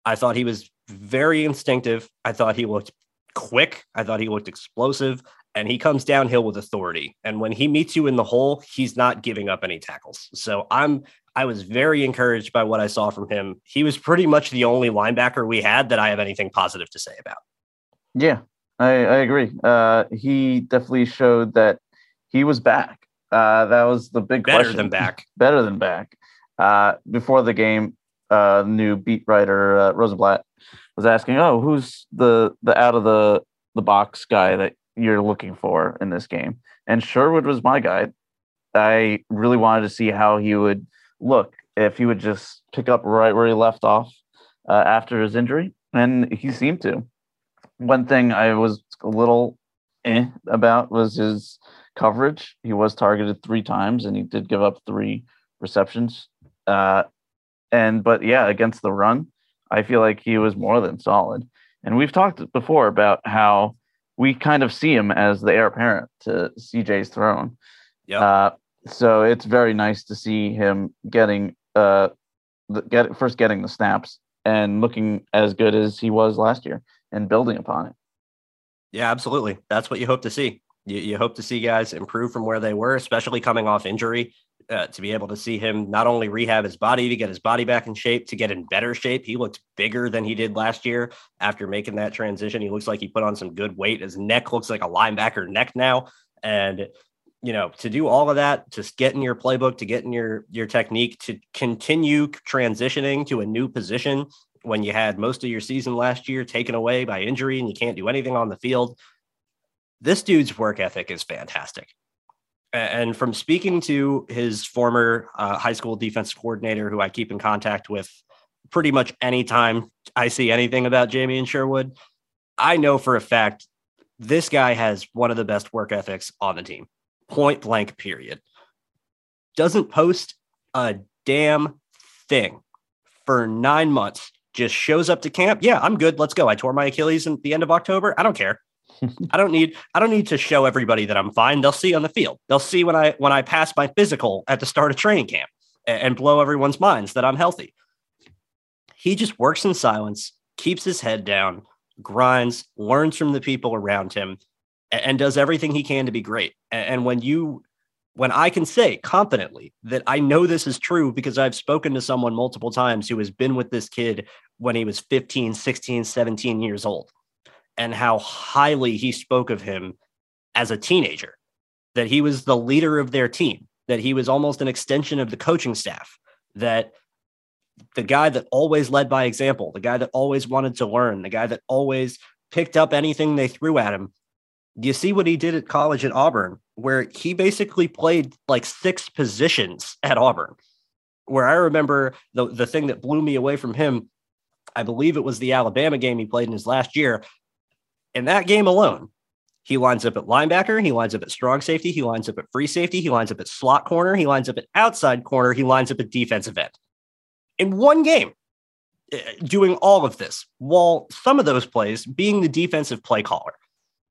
I thought he was very instinctive. I thought he looked quick. I thought he looked explosive. And he comes downhill with authority. And when he meets you in the hole, he's not giving up any tackles. So I'm I was very encouraged by what I saw from him. He was pretty much the only linebacker we had that I have anything positive to say about.
Yeah, I, I agree. Uh, he definitely showed that he was back. Uh, that was the big
better
question.
than back.
better than back. Uh, before the game, uh, new beat writer uh, Rosenblatt was asking, "Oh, who's the the out of the the box guy that you're looking for in this game?" And Sherwood was my guy. I really wanted to see how he would look if he would just pick up right where he left off uh, after his injury, and he seemed to. One thing I was a little eh about was his coverage. He was targeted three times, and he did give up three receptions. Uh, and but yeah, against the run, I feel like he was more than solid. And we've talked before about how we kind of see him as the heir apparent to CJ's throne.
Yeah.
Uh, so it's very nice to see him getting uh the, get first getting the snaps and looking as good as he was last year and building upon it.
Yeah, absolutely. That's what you hope to see. You, you hope to see guys improve from where they were, especially coming off injury. Uh, to be able to see him not only rehab his body to get his body back in shape, to get in better shape. He looked bigger than he did last year after making that transition. He looks like he put on some good weight. His neck looks like a linebacker neck now. And you know, to do all of that, to get in your playbook, to get in your your technique, to continue transitioning to a new position when you had most of your season last year taken away by injury and you can't do anything on the field. This dude's work ethic is fantastic. And from speaking to his former uh, high school defense coordinator, who I keep in contact with pretty much anytime I see anything about Jamien Sherwood, I know for a fact this guy has one of the best work ethics on the team. Point blank, period. Doesn't post a damn thing for nine months. Just shows up to camp. Yeah, I'm good. Let's go. I tore my Achilles at the end of October. I don't care. I don't need I don't need to show everybody that I'm fine. They'll see on the field. They'll see when I when I pass my physical at the start of training camp and, and blow everyone's minds that I'm healthy. He just works in silence, keeps his head down, grinds, learns from the people around him, and, and does everything he can to be great. And, and when you when I can say confidently that I know this is true because I've spoken to someone multiple times who has been with this kid when he was 15, 16, 17 years old and how highly he spoke of him as a teenager, that he was the leader of their team, that he was almost an extension of the coaching staff, that the guy that always led by example, the guy that always wanted to learn, the guy that always picked up anything they threw at him. You see what he did at college at Auburn, where he basically played like six positions at Auburn. Where I remember the, the thing that blew me away from him, I believe it was the Alabama game he played in his last year in that game alone, he lines up at linebacker, he lines up at strong safety, he lines up at free safety, he lines up at slot corner, he lines up at outside corner, he lines up at defensive end. In one game, eh, doing all of this, while some of those plays being the defensive play caller,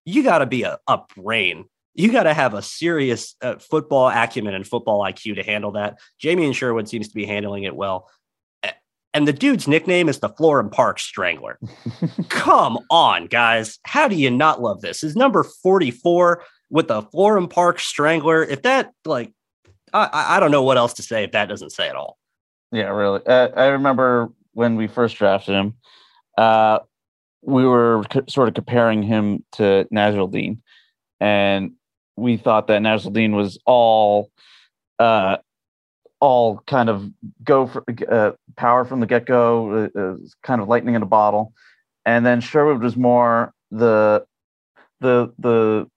you got to be a, a brain. You got to have a serious uh, football acumen and football IQ to handle that. Jamien Sherwood seems to be handling it well. And the dude's nickname is the Florham Park Strangler. Come on, guys. How do you not love this? His number 44 with the Florham Park Strangler. If that, like, I, I don't know what else to say if that doesn't say it all.
Yeah, really. Uh, I remember when we first drafted him, uh, we were co- sort of comparing him to Nasirildeen, and we thought that Nasirildeen was all uh, all kind of go for uh, power from the get go, uh, uh, kind of lightning in a bottle, and then Sherwood was more the the the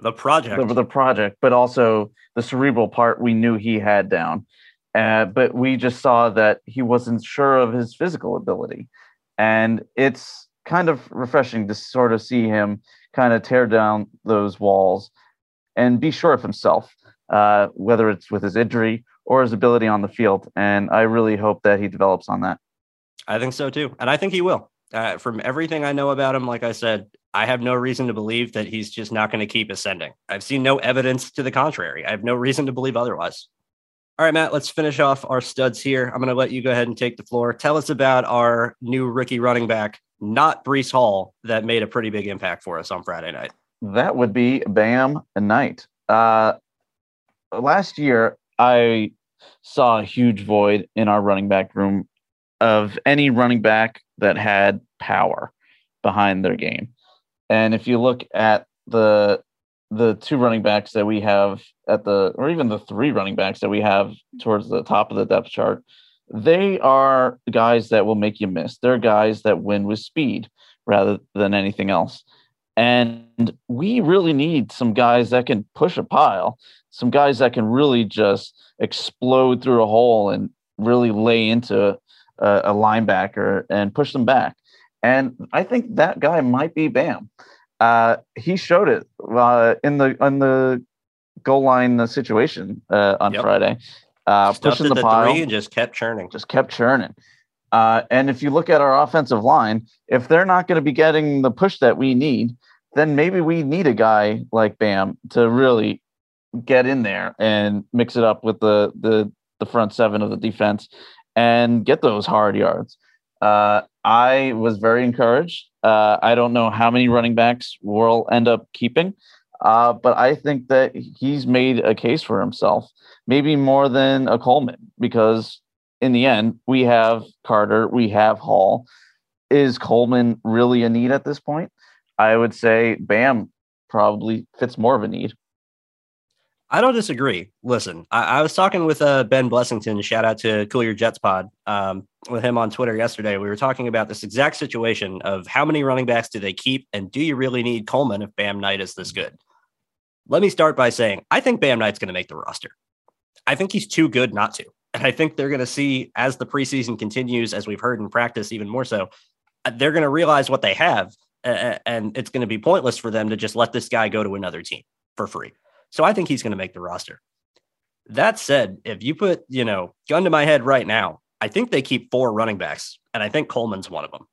the project,
the, the project, but also the cerebral part we knew he had down. Uh, but we just saw that he wasn't sure of his physical ability, and it's kind of refreshing to sort of see him kind of tear down those walls and be sure of himself, uh, whether it's with his injury or his ability on the field. And I really hope that he develops on that.
I think so too. And I think he will. Uh, from everything I know about him, like I said, I have no reason to believe that he's just not going to keep ascending. I've seen no evidence to the contrary. I have no reason to believe otherwise. All right, Matt, let's finish off our studs here. I'm going to let you go ahead and take the floor. Tell us about our new rookie running back, not Breece Hall, that made a pretty big impact for us on Friday night.
That would be Bam Knight. Uh, last year, I saw a huge void in our running back room of any running back that had power behind their game. And if you look at the the two running backs that we have at the or even the three running backs that we have towards the top of the depth chart, they are guys that will make you miss. They're guys that win with speed rather than anything else. And we really need some guys that can push a pile, some guys that can really just explode through a hole and really lay into a, a linebacker and push them back. And I think that guy might be Bam. Uh, he showed it uh, in the in the goal line situation uh, on yep. Friday,
uh, pushing the, the pile and just kept churning,
just kept churning. Uh, and if you look at our offensive line, if they're not going to be getting the push that we need, then maybe we need a guy like Bam to really get in there and mix it up with the the the front seven of the defense and get those hard yards. Uh, I was very encouraged. Uh, I don't know how many running backs we'll end up keeping, uh, but I think that he's made a case for himself, maybe more than a Coleman, because in the end, we have Carter, we have Hall. Is Coleman really a need at this point? I would say Bam probably fits more of a need.
I don't disagree. Listen, I, I was talking with uh, Ben Blessington. Shout out to Cool Your Jets Pod um, with him on Twitter yesterday. We were talking about this exact situation of how many running backs do they keep, and do you really need Coleman if Bam Knight is this good? Let me start by saying I think Bam Knight's going to make the roster. I think he's too good not to, and I think they're going to see as the preseason continues, as we've heard in practice, even more so. Uh, they're going to realize what they have, and it's going to be pointless for them to just let this guy go to another team for free. So I think he's going to make the roster. That said, if you put, you know, gun to my head right now, I think they keep four running backs, and I think Coleman's one of them.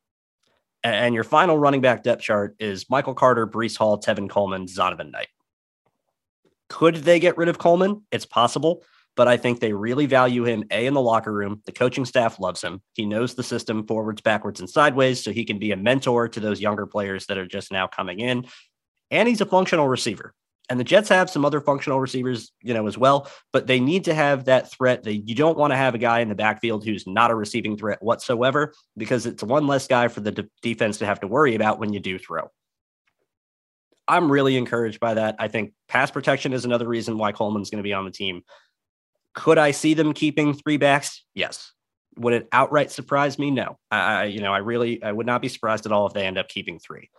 And your final running back depth chart is Michael Carter, Breece Hall, Tevin Coleman, Zonovan Knight. Could they get rid of Coleman? It's possible, but I think they really value him A in the locker room. The coaching staff loves him. He knows the system forwards, backwards, and sideways, so he can be a mentor to those younger players that are just now coming in. And he's a functional receiver. And the Jets have some other functional receivers, you know, as well, but they need to have that threat. That you don't want to have a guy in the backfield who's not a receiving threat whatsoever, because it's one less guy for the de- defense to have to worry about when you do throw. I'm really encouraged by that. I think pass protection is another reason why Coleman's going to be on the team. Could I see them keeping three backs? Yes. Would it outright surprise me? No. I, you know, I really, I would not be surprised at all if they end up keeping three.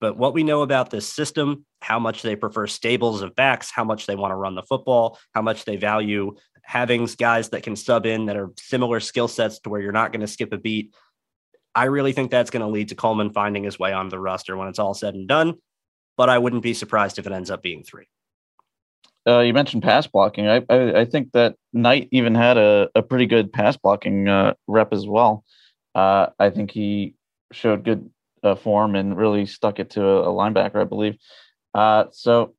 But what we know about this system, how much they prefer stables of backs, how much they want to run the football, how much they value having guys that can sub in that are similar skill sets to where you're not going to skip a beat. I really think that's going to lead to Coleman finding his way onto the roster when it's all said and done. But I wouldn't be surprised if it ends up being three.
Uh, you mentioned pass blocking. I, I, I think that Knight even had a, a pretty good pass blocking uh, rep as well. Uh, I think he showed good uh, form and really stuck it to a, a linebacker, I believe. Uh, so,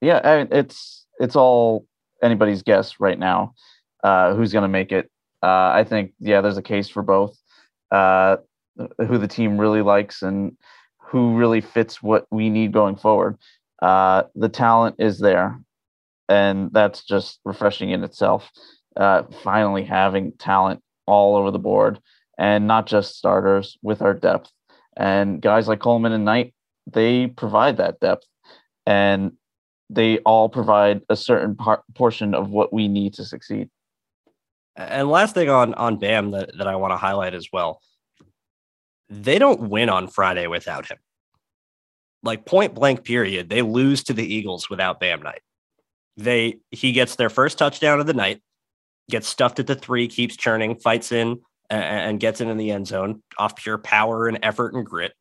yeah, I mean, it's it's all anybody's guess right now uh, who's going to make it. Uh, I think, yeah, there's a case for both. Uh, who the team really likes and who really fits what we need going forward. Uh, the talent is there, and that's just refreshing in itself. Finally, having talent all over the board and not just starters with our depth. And guys like Coleman and Knight, they provide that depth and they all provide a certain portion of what we need to succeed.
And last thing on on Bam that, that I want to highlight as well. They don't win on Friday without him. Like point blank period, they lose to the Eagles without Bam Knight. They he gets their first touchdown of the night, gets stuffed at the three, keeps churning, fights in, and, gets it in the end zone off pure power and effort and grit.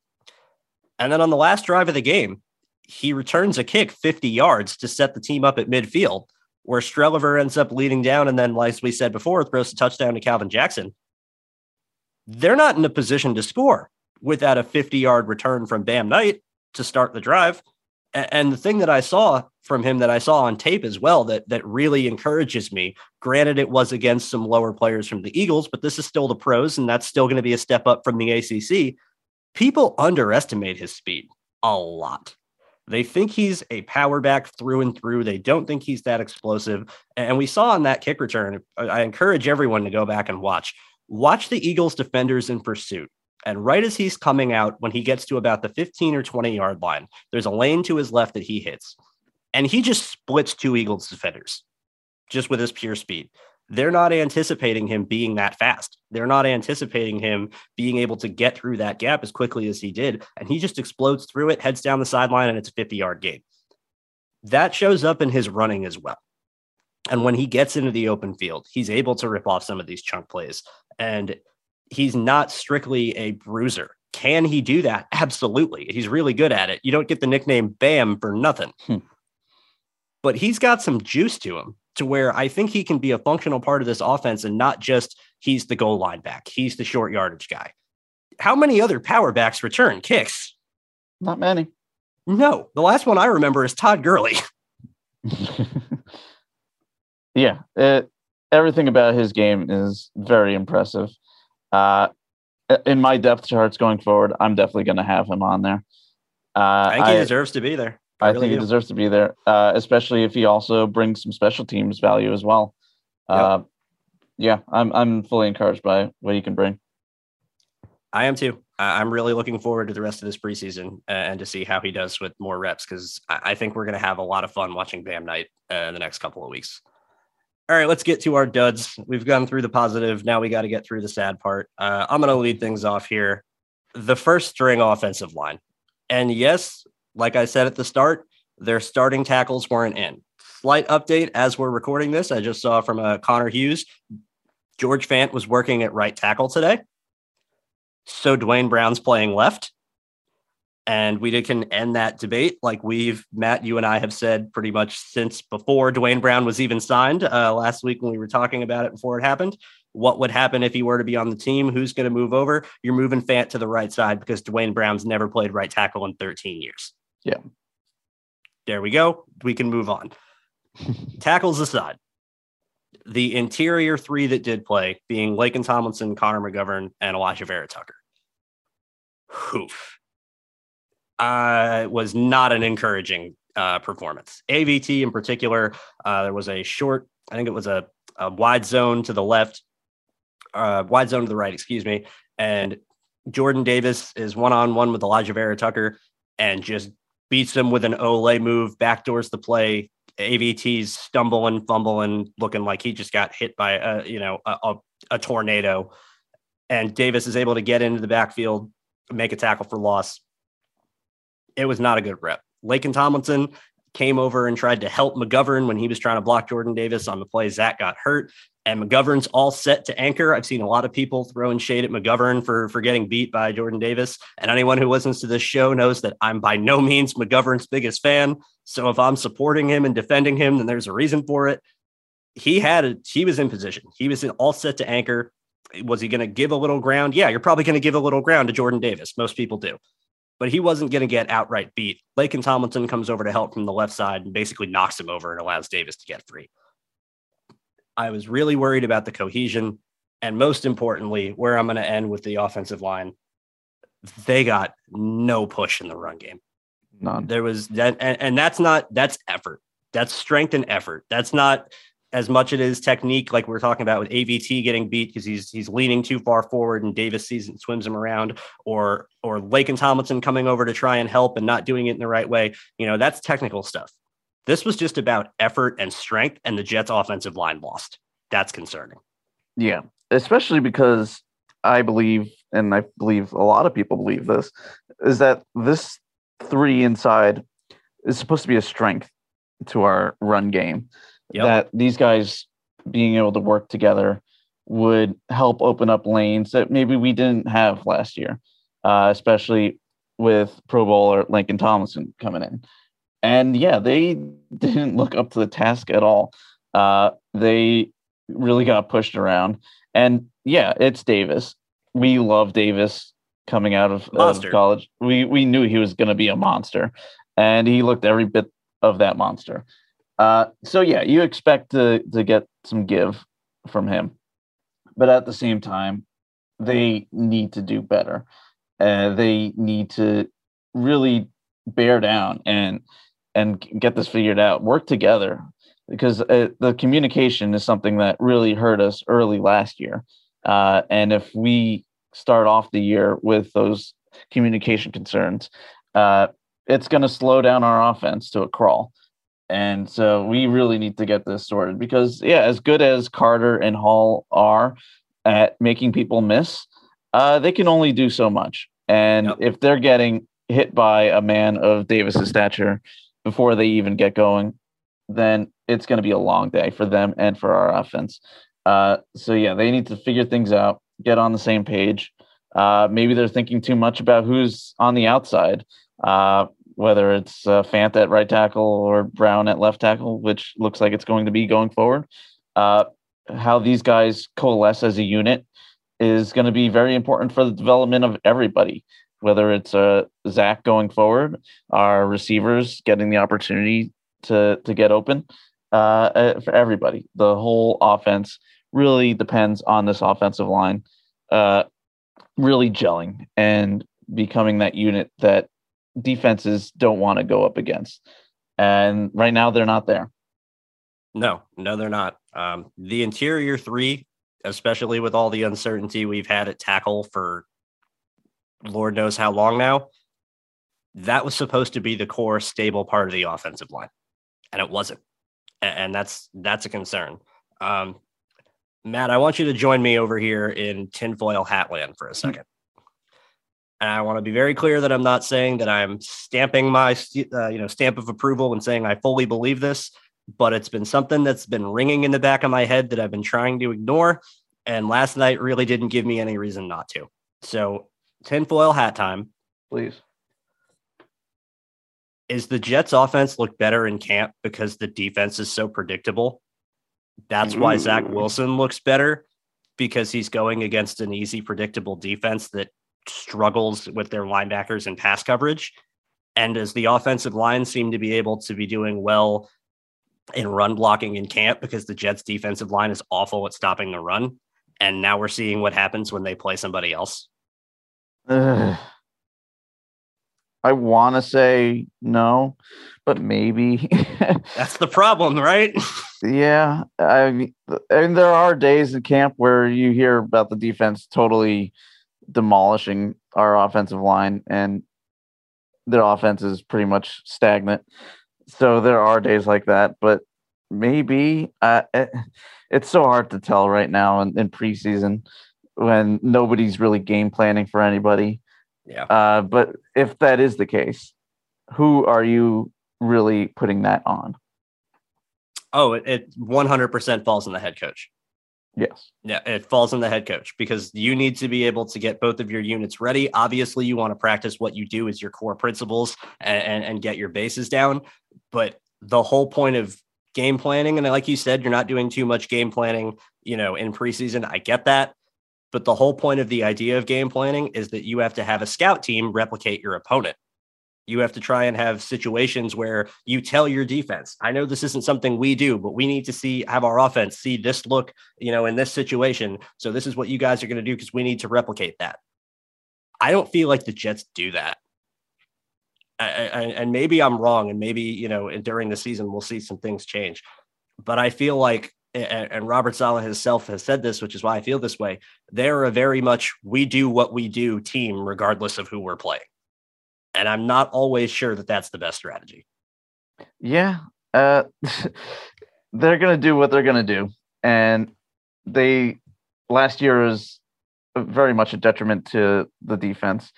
And then on the last drive of the game, he returns a kick 50 yards to set the team up at midfield, where Streveler ends up leading down. And then, like we said before, throws a touchdown to Calvin Jackson. They're not in a position to score without a 50 yard return from Bam Knight to start the drive. And the thing that I saw from him that I saw on tape as well that that really encourages me. Granted, it was against some lower players from the Eagles, but this is still the pros, and that's still going to be a step up from the ACC. People underestimate his speed a lot. They think he's a power back through and through. They don't think he's that explosive. And we saw on that kick return, I encourage everyone to go back and watch. Watch the Eagles defenders in pursuit. And right as he's coming out, when he gets to about the 15 or 20 yard line, there's a lane to his left that he hits. And he just splits two Eagles defenders just with his pure speed. They're not anticipating him being that fast. They're not anticipating him being able to get through that gap as quickly as he did. And he just explodes through it, heads down the sideline, and it's a 50 yard game. That shows up in his running as well. And when he gets into the open field, he's able to rip off some of these chunk plays. And he's not strictly a bruiser. Can he do that? Absolutely. He's really good at it. You don't get the nickname Bam for nothing. Hmm. But he's got some juice to him to where I think he can be a functional part of this offense and not just he's the goal line back, he's the short yardage guy. How many other power backs return kicks?
Not many.
No, the last one I remember is Todd Gurley.
yeah, it, everything about his game is very impressive. Uh, in my depth charts going forward, I'm definitely going to have him on there.
Uh, I think he I, deserves to be there.
I, I really think do. he deserves to be there, uh, especially if he also brings some special teams value as well. Yep. Uh, yeah, I'm I'm fully encouraged by what he can bring.
I am too. I'm really looking forward to the rest of this preseason and to see how he does with more reps because I think we're going to have a lot of fun watching Bam Knight uh, in the next couple of weeks. All right, let's get to our duds. We've gone through the positive. Now we got to get through the sad part. Uh, I'm going to lead things off here. The first string offensive line. And yes, like I said at the start, their starting tackles weren't in. Slight update as we're recording this. I just saw from uh, Connor Hughes, George Fant was working at right tackle today. So Duane Brown's playing left. And we can end that debate like we've, Matt, you and I have said pretty much since before Duane Brown was even signed uh, last week when we were talking about it before it happened. What would happen if he were to be on the team? Who's going to move over? You're moving Fant to the right side because Duane Brown's never played right tackle in 13 years.
Yeah.
There we go. We can move on. Tackles aside, the interior three that did play being Laken Tomlinson, Connor McGovern, and Alijah Vera Tucker. Hoof. Uh, was not an encouraging uh, performance. AVT in particular, uh, there was a short, I think it was a, a wide zone to the left, uh, wide zone to the right, excuse me. And Jordan Davis is one on one with Alijah Vera Tucker and just beats him with an Ole move, backdoors the play. AVT's stumbling, fumbling, looking like he just got hit by a you know a, a, a tornado. And Davis is able to get into the backfield, make a tackle for loss. It was not a good rep. Laken Tomlinson came over and tried to help McGovern when he was trying to block Jordan Davis on the play. Zach got hurt and McGovern's all set to anchor. I've seen a lot of people throwing shade at McGovern for, for getting beat by Jordan Davis. And anyone who listens to this show knows that I'm by no means McGovern's biggest fan. So if I'm supporting him and defending him, then there's a reason for it. He had a, he was in position. He was in, all set to anchor. Was he going to give a little ground? Yeah, you're probably going to give a little ground to Jordan Davis. Most people do. But he wasn't going to get outright beat. Laken Tomlinson comes over to help from the left side and basically knocks him over and allows Davis to get free. I was really worried about the cohesion. And most importantly, where I'm going to end with the offensive line, they got no push in the run game.
None.
There was that, and, and that's not that's effort. That's strength and effort. That's not as much it is technique, like we are talking about with AVT getting beat because he's he's leaning too far forward and Davis sees and swims him around, or or Laken Tomlinson coming over to try and help and not doing it in the right way. You know, that's technical stuff. This was just about effort and strength, and the Jets' offensive line lost. That's concerning.
Yeah, especially because I believe, and I believe a lot of people believe this, is that this three inside is supposed to be a strength to our run game. Yep. That these guys being able to work together would help open up lanes that maybe we didn't have last year, uh, especially with Pro Bowler Laken Tomlinson coming in. And yeah, they didn't look up to the task at all. Uh, they really got pushed around. And yeah, it's Davis. We love Davis coming out of, of college. We we knew he was going to be a monster, and he looked every bit of that monster. Uh, so yeah, you expect to to get some give from him, but at the same time, they need to do better. Uh, they need to really bear down and and get this figured out. Work together because uh, the communication is something that really hurt us early last year. Uh, and if we start off the year with those communication concerns, uh, it's going to slow down our offense to a crawl. And so we really need to get this sorted because, yeah, as good as Carter and Hall are at making people miss, uh, they can only do so much. And yep. if they're getting hit by a man of Davis's stature before they even get going, then it's going to be a long day for them and for our offense. Uh, so yeah, they need to figure things out, get on the same page. Uh, maybe they're thinking too much about who's on the outside, uh, whether it's uh, Fant at right tackle or Brown at left tackle, which looks like it's going to be going forward. Uh, how these guys coalesce as a unit is going to be very important for the development of everybody. Whether it's uh, Zach going forward, our receivers getting the opportunity to to get open, uh, uh, for everybody. The whole offense really depends on this offensive line uh, really gelling and becoming that unit that defenses don't want to go up against. And right now, they're not there.
No, no, they're not. Um, the interior three, especially with all the uncertainty we've had at tackle for Lord knows how long now, that was supposed to be the core stable part of the offensive line, and it wasn't and that's that's a concern. Um, Matt, I want you to join me over here in tinfoil hatland for a second. And I want to be very clear that I'm not saying that I'm stamping my uh, you know stamp of approval and saying I fully believe this, but it's been something that's been ringing in the back of my head that I've been trying to ignore. And last night really didn't give me any reason not to. So tinfoil hat time,
please
is the Jets offense look better in camp because the defense is so predictable. That's why Zach Wilson looks better because he's going against an easy, predictable defense that struggles with their linebackers and pass coverage. And as the offensive line seem to be able to be doing well in run blocking in camp because the Jets defensive line is awful at stopping the run. And now we're seeing what happens when they play somebody else.
I want to say no, but maybe.
That's the problem, right?
yeah, I mean, and there are days in camp where you hear about the defense totally demolishing our offensive line, and their offense is pretty much stagnant. So there are days like that, but maybe uh, it, it's so hard to tell right now in, in preseason when nobody's really game planning for anybody
yeah.
Uh, but if that is the case, who are you really putting that on?
Oh, it, it 100% falls on the head coach.
Yes.
Yeah, it falls on the head coach because you need to be able to get both of your units ready. Obviously, you want to practice what you do as your core principles and, and, and get your bases down. But the whole point of game planning, and like you said, you're not doing too much game planning, you know, in preseason. I get that. But the whole point of the idea of game planning is that you have to have a scout team replicate your opponent. You have to try and have situations where you tell your defense, I know this isn't something we do, but we need to see have our offense see this look, you know, in this situation. So this is what you guys are going to do because we need to replicate that. I don't feel like the Jets do that. I, I, and maybe I'm wrong, and maybe you know during the season we'll see some things change. But I feel like and Robert Saleh himself has said this, which is why I feel this way. They're a very much we do what we do team, regardless of who we're playing. And I'm not always sure that that's the best strategy.
Yeah. Uh, they're going to do what they're going to do. And they, last year was very much a detriment to the defense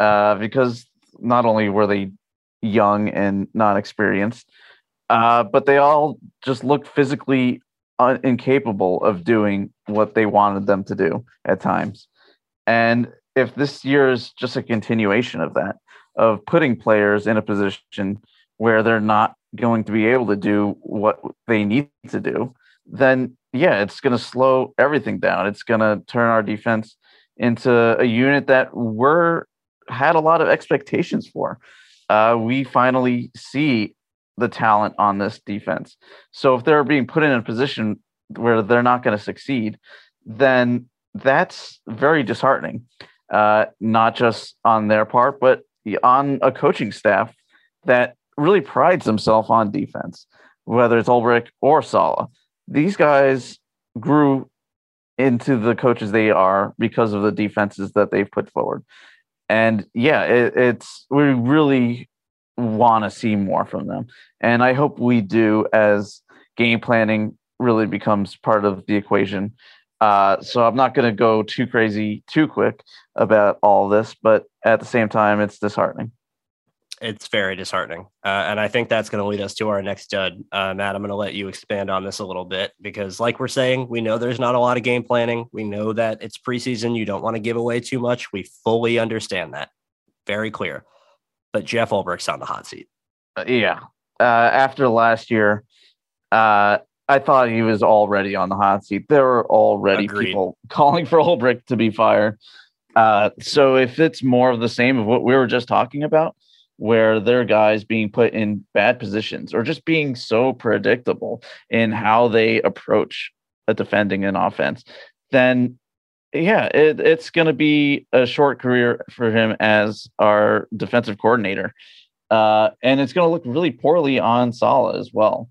uh, because not only were they young and non experienced, uh, but they all just looked physically incapable of doing what they wanted them to do at times. And if this year is just a continuation of that, of putting players in a position where they're not going to be able to do what they need to do, then yeah, it's going to slow everything down. It's going to turn our defense into a unit that we're had a lot of expectations for. Uh, we finally see the talent on this defense. So if they're being put in a position where they're not going to succeed, then that's very disheartening. Uh, not just on their part, but on a coaching staff that really prides themselves on defense, whether it's Ulbrich or Saleh. These guys grew into the coaches they are because of the defenses that they've put forward. And yeah, it, it's we really want to see more from them. And I hope we do as game planning really becomes part of the equation. Uh, so I'm not going to go too crazy too quick about all this, but at the same time, it's disheartening.
It's very disheartening. Uh, and I think that's going to lead us to our next stud. Uh, Matt, I'm going to let you expand on this a little bit because, like we're saying, we know there's not a lot of game planning. We know that it's preseason. You don't want to give away too much. We fully understand that. Very clear but Jeff Ulbrich's on the hot seat.
Uh, yeah. Uh, after last year, uh, I thought he was already on the hot seat. There were already Agreed. people calling for Ulbrich to be fired. Uh, so if it's more of the same of what we were just talking about, where there are guys being put in bad positions or just being so predictable in how they approach a defending an offense, then yeah, it, it's going to be a short career for him as our defensive coordinator. Uh, and it's going to look really poorly on Saleh as well.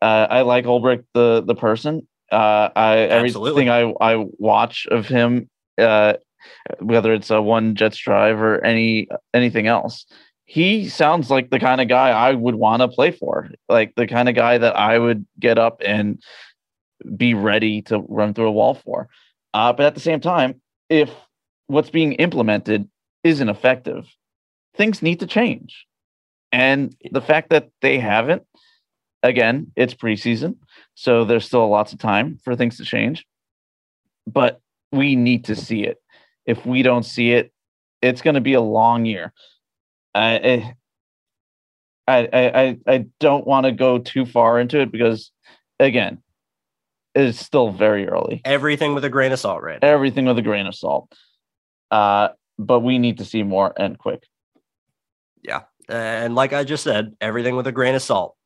Uh, I like Ulbrich, the the person. Uh, I everything I I watch of him, uh, whether it's a one Jets drive or any anything else, he sounds like the kind of guy I would want to play for, like the kind of guy that I would get up and be ready to run through a wall for. Uh, but at the same time, if what's being implemented isn't effective, things need to change. And the fact that they haven't, again, it's preseason. So there's still lots of time for things to change. But we need to see it. If we don't see it, it's going to be a long year. I, I, I, I don't want to go too far into it because, again, is still very early.
Everything with a grain of salt, right?
Everything with a grain of salt. Uh, but we need to see more and quick.
Yeah. And like I just said, everything with a grain of salt.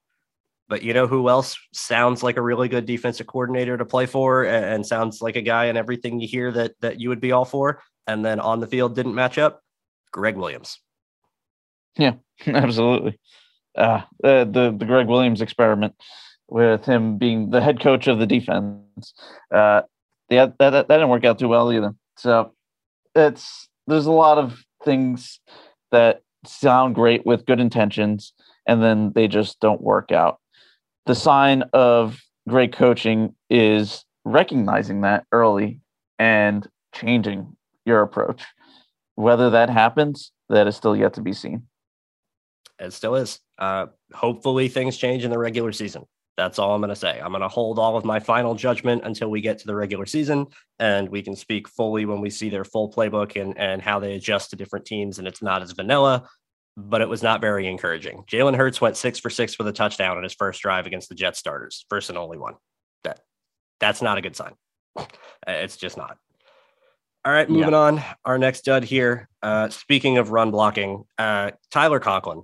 But you know who else sounds like a really good defensive coordinator to play for and sounds like a guy and everything you hear that that you would be all for and then on the field didn't match up? Gregg Williams.
Yeah, absolutely. Uh, the, the the Gregg Williams experiment with him being the head coach of the defense. Uh, yeah, that, that, that didn't work out too well either. So it's there's a lot of things that sound great with good intentions, and then they just don't work out. The sign of great coaching is recognizing that early and changing your approach. Whether that happens, that is still yet to be seen.
It still is. Uh, hopefully, things change in the regular season. That's all I'm going to say. I'm going to hold all of my final judgment until we get to the regular season and we can speak fully when we see their full playbook and, and how they adjust to different teams. And it's not as vanilla, but it was not very encouraging. Jalen Hurts went six for six with a touchdown in his first drive against the Jet starters, first and only one. That That's not a good sign. It's just not. All right, moving yeah. on. Our next dud here. Uh, speaking of run blocking, uh, Tyler Conklin,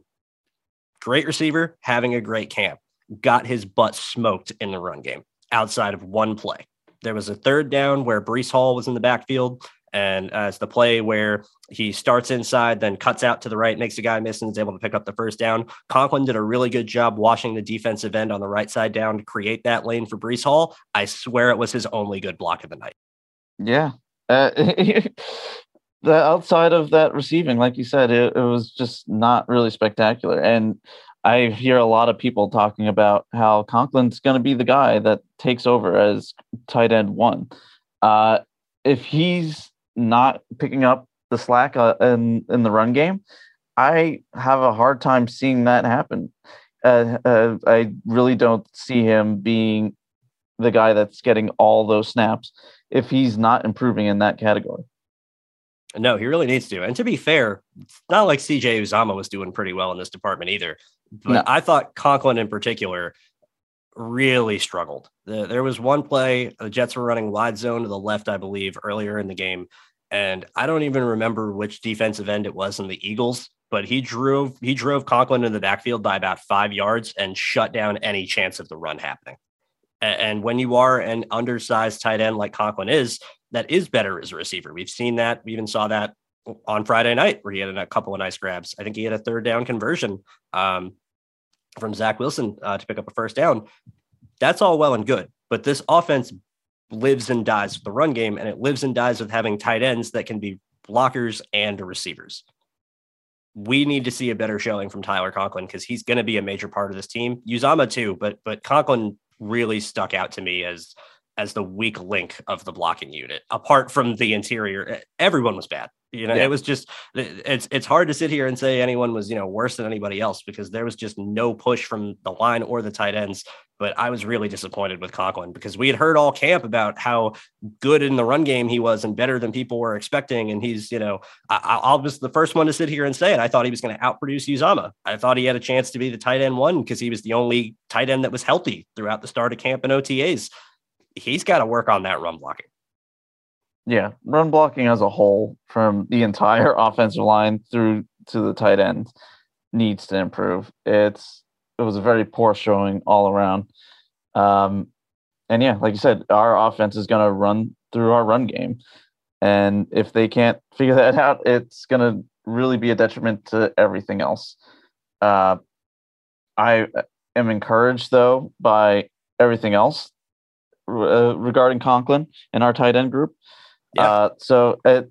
great receiver, having a great camp got his butt smoked in the run game outside of one play. There was a third down where Breece Hall was in the backfield. And uh, it's the play where he starts inside, then cuts out to the right, makes a guy miss, and is able to pick up the first down. Conklin did a really good job washing the defensive end on the right side down to create that lane for Breece Hall. I swear it was his only good block of the night.
Yeah. Uh, the outside of that receiving, like you said, it, it was just not really spectacular. And I hear a lot of people talking about how Conklin's going to be the guy that takes over as tight end one. Uh, if he's not picking up the slack uh, in in the run game, I have a hard time seeing that happen. Uh, uh, I really don't see him being the guy that's getting all those snaps if he's not improving in that category.
No, he really needs to. And to be fair, it's not like CJ Uzomah was doing pretty well in this department either. But no. I thought Conklin in particular really struggled. The, there was one play, the Jets were running wide zone to the left, I believe, earlier in the game. And I don't even remember which defensive end it was in the Eagles, but he drove he drove Conklin in the backfield by about five yards and shut down any chance of the run happening. And, and when you are an undersized tight end like Conklin is, that is better as a receiver. We've seen that. We even saw that on Friday night where he had a couple of nice grabs. I think he had a third down conversion um, from Zach Wilson uh, to pick up a first down. That's all well and good, but this offense lives and dies with the run game, and it lives and dies with having tight ends that can be blockers and receivers. We need to see a better showing from Tyler Conklin because he's going to be a major part of this team. Uzomah too, but but Conklin really stuck out to me as as the weak link of the blocking unit. Apart from the interior, everyone was bad. You know, yeah. it was just it's it's hard to sit here and say anyone was you know worse than anybody else because there was just no push from the line or the tight ends. But I was really disappointed with Conklin because we had heard all camp about how good in the run game he was and better than people were expecting. And he's you know I, I was the first one to sit here and say it. I thought he was going to outproduce Uzomah. I thought he had a chance to be the tight end one because he was the only tight end that was healthy throughout the start of camp and OTAs. He's got to work on that run blocking.
Yeah, run blocking as a whole, from the entire offensive line through to the tight end, needs to improve. It's it was a very poor showing all around. Um, and yeah, like you said, our offense is going to run through our run game, and if they can't figure that out, it's going to really be a detriment to everything else. Uh, I am encouraged though by everything else uh, regarding Conklin and our tight end group. Yeah. Uh, so it,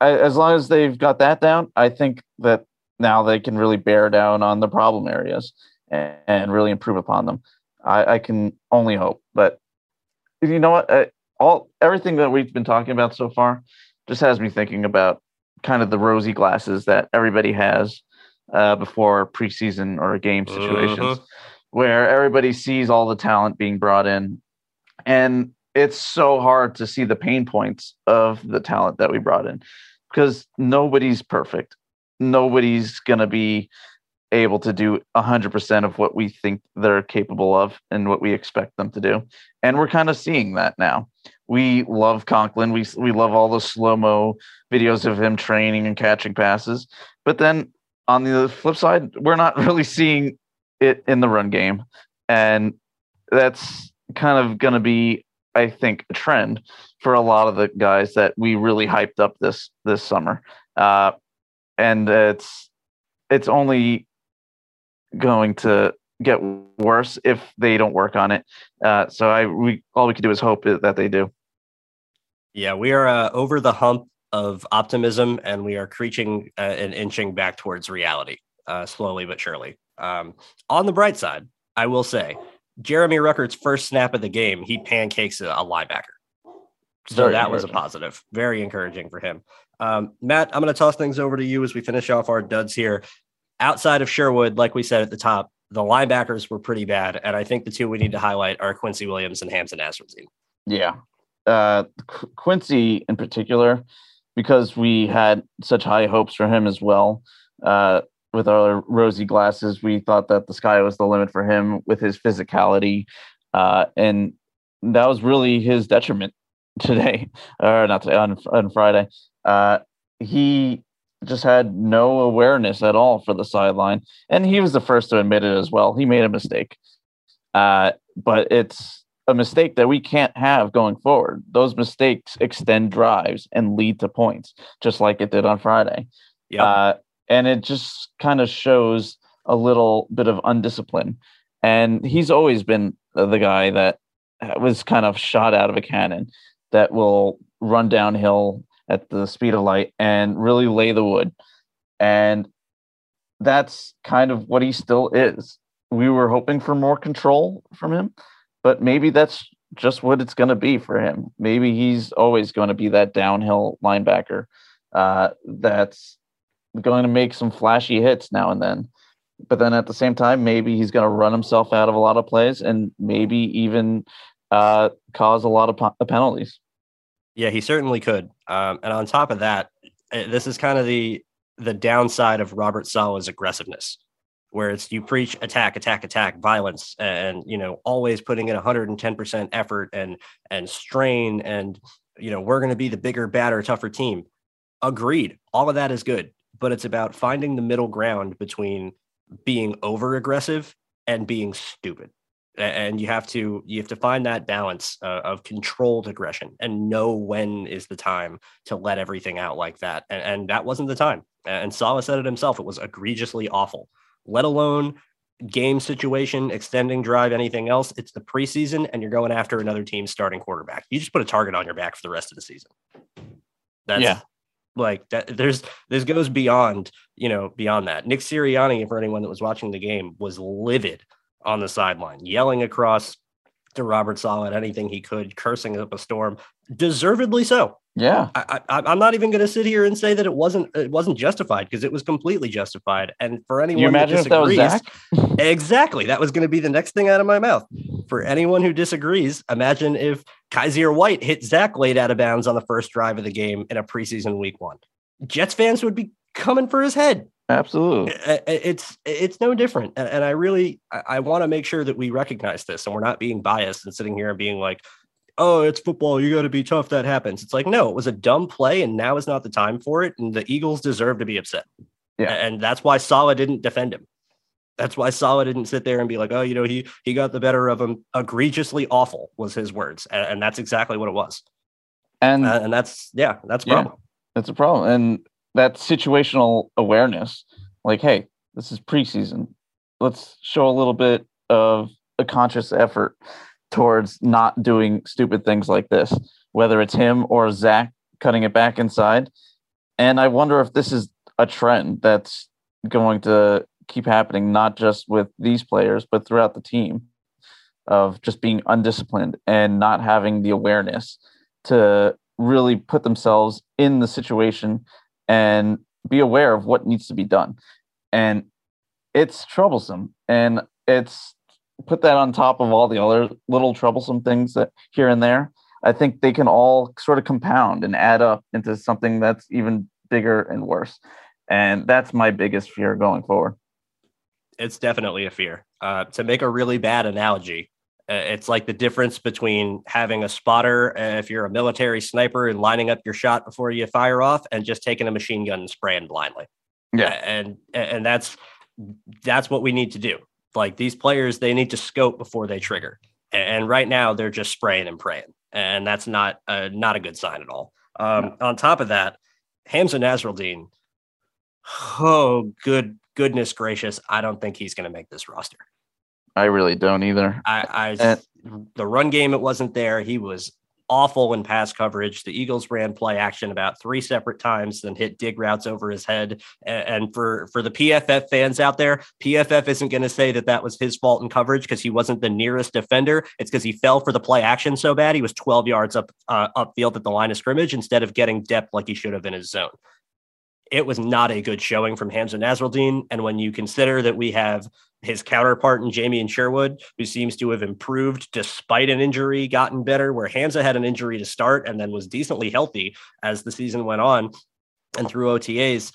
I, as long as they've got that down, I think that now they can really bear down on the problem areas and, and really improve upon them. I, I, can only hope. But you know what? I, all everything that we've been talking about so far just has me thinking about kind of the rosy glasses that everybody has uh, before preseason or game situations, uh-huh. where everybody sees all the talent being brought in, and it's so hard to see the pain points of the talent that we brought in because nobody's perfect. Nobody's going to be able to do 100% of what we think they're capable of and what we expect them to do. And we're kind of seeing that now. We love Conklin. We, we love all the slow mo videos of him training and catching passes. But then on the flip side, we're not really seeing it in the run game. And that's kind of going to be I think, a trend for a lot of the guys that we really hyped up this this summer. Uh, and it's it's only going to get worse if they don't work on it. Uh, so I we all we can do is hope that they do.
Yeah, we are uh, over the hump of optimism, and we are creeping uh, and inching back towards reality, uh, slowly but surely. Um, on the bright side, I will say Jeremy Ruckert's first snap of the game, he pancakes a, linebacker. So Very that was a positive. Very encouraging for him. Um, Matt, I'm going to toss things over to you as we finish off our duds here. Outside of Sherwood, like we said at the top, the linebackers were pretty bad. And I think the two we need to highlight are Quincy Williams and Hamsah Nasirildeen.
Yeah. Uh, Qu- Quincy in particular, because we had such high hopes for him as well. Uh, with our rosy glasses, we thought that the sky was the limit for him with his physicality, uh, and that was really his detriment today, or not today on on Friday. Uh, he just had no awareness at all for the sideline, and he was the first to admit it as well. He made a mistake, uh, but it's a mistake that we can't have going forward. Those mistakes extend drives and lead to points, just like it did on Friday. Yeah. And it just kind of shows a little bit of undiscipline. And he's always been the guy that was kind of shot out of a cannon that will run downhill at the speed of light and really lay the wood. And that's kind of what he still is. We were hoping for more control from him, but maybe that's just what it's going to be for him. Maybe he's always going to be that downhill linebacker uh, that's going to make some flashy hits now and then. But then at the same time, maybe he's going to run himself out of a lot of plays and maybe even uh, cause a lot of penalties.
Yeah, he certainly could. Um, and on top of that, uh, this is kind of the the downside of Robert Saleh's aggressiveness, where it's you preach attack, attack, attack, violence, and you know always putting in 110 percent effort and and strain, and you know we're going to be the bigger, badder, tougher team. Agreed, all of that is good, but it's about finding the middle ground between being over aggressive and being stupid. And you have to you have to find that balance uh, of controlled aggression and know when is the time to let everything out like that. And, and that wasn't the time. And Saleh said it himself it was egregiously awful. Let alone game situation extending drive anything else it's the preseason and you're going after another team's starting quarterback. You just put a target on your back for the rest of the season. That's yeah like that there's this goes beyond you know beyond that nick sirianni for anyone that was watching the game was livid on the sideline, yelling across to Robert Saleh anything he could, cursing up a storm, deservedly so.
Yeah,
I, am not even going to sit here and say that it wasn't it wasn't justified because it was completely justified. And for anyone
you imagine
that disagrees,
that
exactly that was going to be the next thing out of my mouth. For anyone who disagrees, imagine if Kyzir White hit Zach Late out of bounds on the first drive of the game in a preseason week one. Jets fans would be coming for his head.
Absolutely.
It's it's no different. And I really I, want to make sure that we recognize this and we're not being biased and sitting here and being like, oh, it's football. You got to be tough. That happens. It's like, no, it was a dumb play and now is not the time for it. And the Eagles deserve to be upset. Yeah. And that's why Saleh didn't defend him. That's why Saleh didn't sit there and be like, oh, you know, he he got the better of him. Egregiously awful was his words. And, and that's exactly what it was. And uh, and that's yeah, that's a problem.
Yeah, that's a problem. And that situational awareness like hey this is preseason let's show a little bit of a conscious effort towards not doing stupid things like this whether it's him or zach cutting it back inside and i wonder if this is a trend that's going to keep happening not just with these players but throughout the team of just being undisciplined and not having the awareness to really put themselves in the situation and be aware of what needs to be done. And it's troublesome. And it's put that on top of all the other little troublesome things that here and there. I think they can all sort of compound and add up into something that's even bigger and worse. And that's my biggest fear going forward.
It's definitely a fear. Uh, to make a really bad analogy, uh, it's like the difference between having a spotter uh, if you're a military sniper and lining up your shot before you fire off and just taking a machine gun and spraying blindly. Yeah. And and that's that's what we need to do. Like these players, they need to scope before they trigger. And right now they're just spraying and praying. And that's not uh, not a good sign at all. Um, no. On top of that, Hamsah Nasirildeen, oh good goodness gracious, I don't think he's going to make this roster.
I really don't either.
I, I and, the run game it wasn't there. He was awful in pass coverage. The Eagles ran play action about three separate times, then hit dig routes over his head. And for for the PFF fans out there, PFF isn't going to say that that was his fault in coverage because he wasn't the nearest defender. It's because he fell for the play action so bad he was 12 yards up uh, upfield at the line of scrimmage instead of getting depth like he should have in his zone it was not a good showing from Hamsah Nasirildeen. And when you consider that we have his counterpart in Jamien Sherwood, who seems to have improved despite an injury, gotten better, where Hamsah had an injury to start and then was decently healthy as the season went on and through OTAs.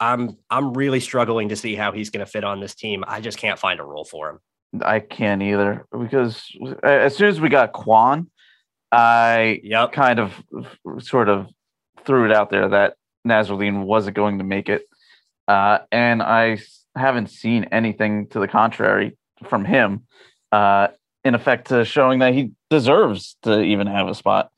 I'm I'm really struggling to see how he's going to fit on this team. I just can't find a role for him.
I can't either because as soon as we got Kwon, I yep. kind of sort of threw it out there that Nasirildeen wasn't going to make it. Uh, and I haven't seen anything to the contrary from him, uh, in effect, to showing that he deserves to even have a spot.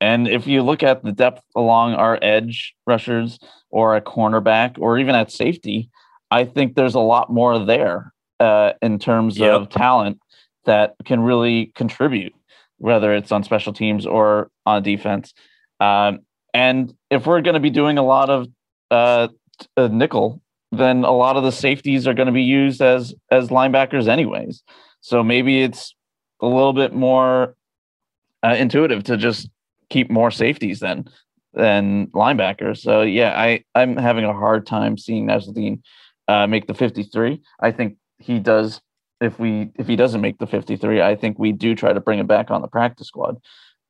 And if you look at the depth along our edge rushers or a cornerback or even at safety, I think there's a lot more there uh, in terms yep. of talent that can really contribute, whether it's on special teams or on defense. Um, and if we're going to be doing a lot of uh, uh, nickel, then a lot of the safeties are going to be used as as linebackers anyways. So maybe it's a little bit more uh, intuitive to just keep more safeties then than linebackers. So yeah, I I'm having a hard time seeing Nasirildeen uh, make the 53. I think he does. If we if he doesn't make the 53, I think we do try to bring him back on the practice squad.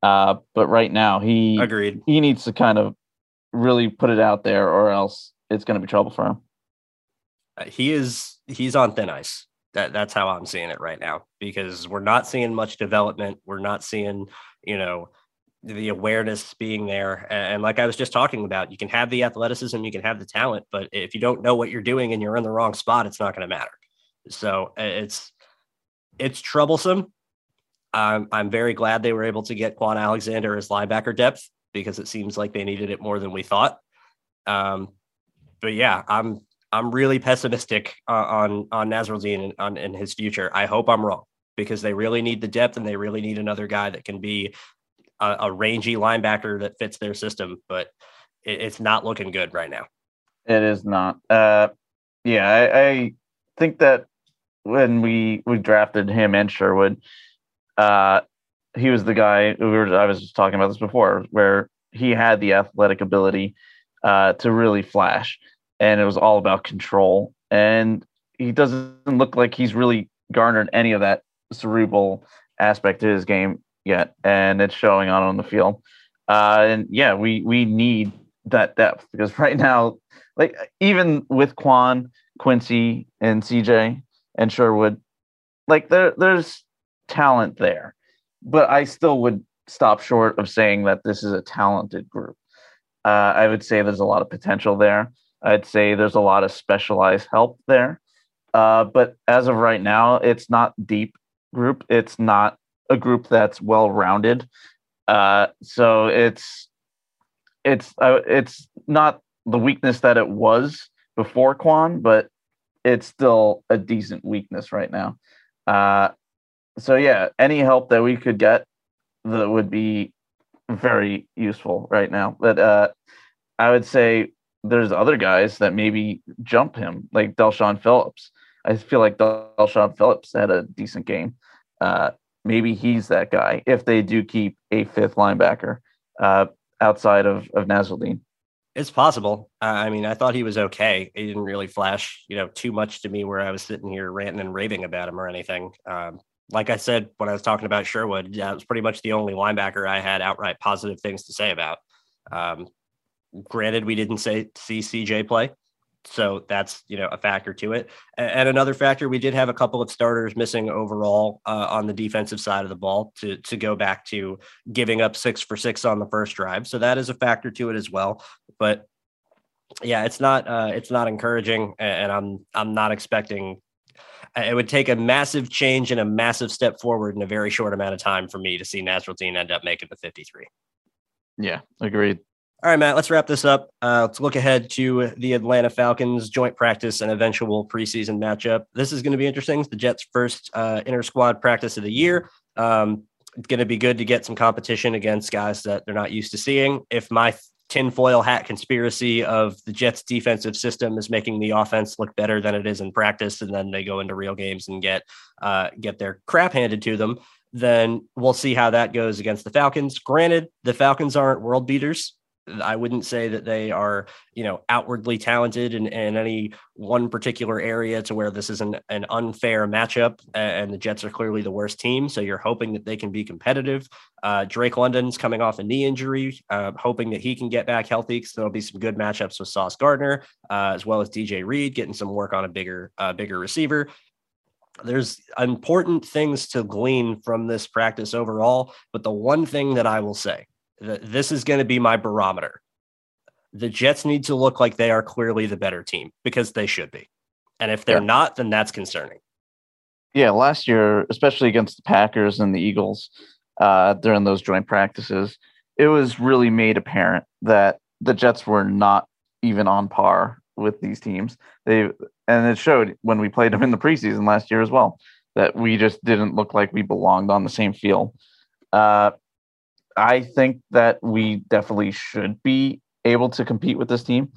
Uh, but right now he
agreed.
He needs to kind of really put it out there, or else it's going to be trouble for him.
Uh, he is he's on thin ice. That that's how I'm seeing it right now because we're not seeing much development. We're not seeing you know the awareness being there. And like I was just talking about, you can have the athleticism, you can have the talent, but if you don't know what you're doing and you're in the wrong spot, it's not going to matter. So it's it's troublesome. I'm I'm very glad they were able to get Kwon Alexander as linebacker depth because it seems like they needed it more than we thought. Um, but yeah, I'm I'm really pessimistic uh, on on Nasirildeen and in his future. I hope I'm wrong because they really need the depth and they really need another guy that can be a, a rangy linebacker that fits their system. But it, it's not looking good right now.
It is not. Uh, yeah, I, I think that when we we drafted him and Sherwood, uh, he was the guy we were. I was just talking about this before, where he had the athletic ability uh, to really flash, and it was all about control. And he doesn't look like he's really garnered any of that cerebral aspect to his game yet, and it's showing on on the field. Uh, and yeah, we we need that depth because right now, like even with Kwon, Quincy, and CJ and Sherwood, like there there's talent there, but I still would stop short of saying that this is a talented group. Uh, I would say there's a lot of potential there. I'd say there's a lot of specialized help there. Uh, but as of right now, it's not deep group. It's not a group that's well rounded. Uh, so it's it's uh, it's not the weakness that it was before Kwon, but it's still a decent weakness right now. Uh, so yeah, any help that we could get that would be very useful right now. But uh, I would say there's other guys that maybe jump him, like Del'Shawn Phillips. I feel like Del'Shawn Phillips had a decent game. Uh, maybe he's that guy if they do keep a fifth linebacker uh, outside of of Nasirildeen.
It's possible. I mean, I thought he was okay. He didn't really flash, you know, too much to me where I was sitting here ranting and raving about him or anything. Um, like I said when I was talking about Sherwood, it was pretty much the only linebacker I had outright positive things to say about. Um, granted, we didn't say see CJ play, so that's you know a factor to it. And another factor, we did have a couple of starters missing overall uh, on the defensive side of the ball to to go back to giving up six for six on the first drive, so that is a factor to it as well. But yeah, it's not uh, it's not encouraging, and I'm I'm not expecting it would take a massive change and a massive step forward in a very short amount of time for me to see Nasirildeen end up making the 53.
Yeah, agreed.
All right, Matt, let's wrap this up. Uh, let's look ahead to the Atlanta Falcons joint practice and eventual preseason matchup. This is going to be interesting. It's the Jets' first uh, inter squad practice of the year. Um, it's going to be good to get some competition against guys that they're not used to seeing. If my tinfoil hat conspiracy of the Jets defensive system is making the offense look better than it is in practice, and then they go into real games and get uh, get their crap handed to them. Then we'll see how that goes against the Falcons. Granted, the Falcons aren't world beaters. I wouldn't say that they are, you know, outwardly talented in, in any one particular area to where this is an, an unfair matchup. And the Jets are clearly the worst team. So you're hoping that they can be competitive. Uh, Drake London's coming off a knee injury, uh, hoping that he can get back healthy because there'll be some good matchups with Sauce Gardner, uh, as well as DJ Reed getting some work on a bigger, uh, bigger receiver there's important things to glean from this practice overall. But the one thing that I will say this is going to be my barometer. The Jets need to look like they are clearly the better team because they should be. And if they're yeah. not, then that's concerning.
Yeah, last year, especially against the Packers and the Eagles uh, during those joint practices, it was really made apparent that the Jets were not even on par with these teams. They and it showed when we played them in the preseason last year as well that we just didn't look like we belonged on the same field. Uh, I think that we definitely should be able to compete with this team.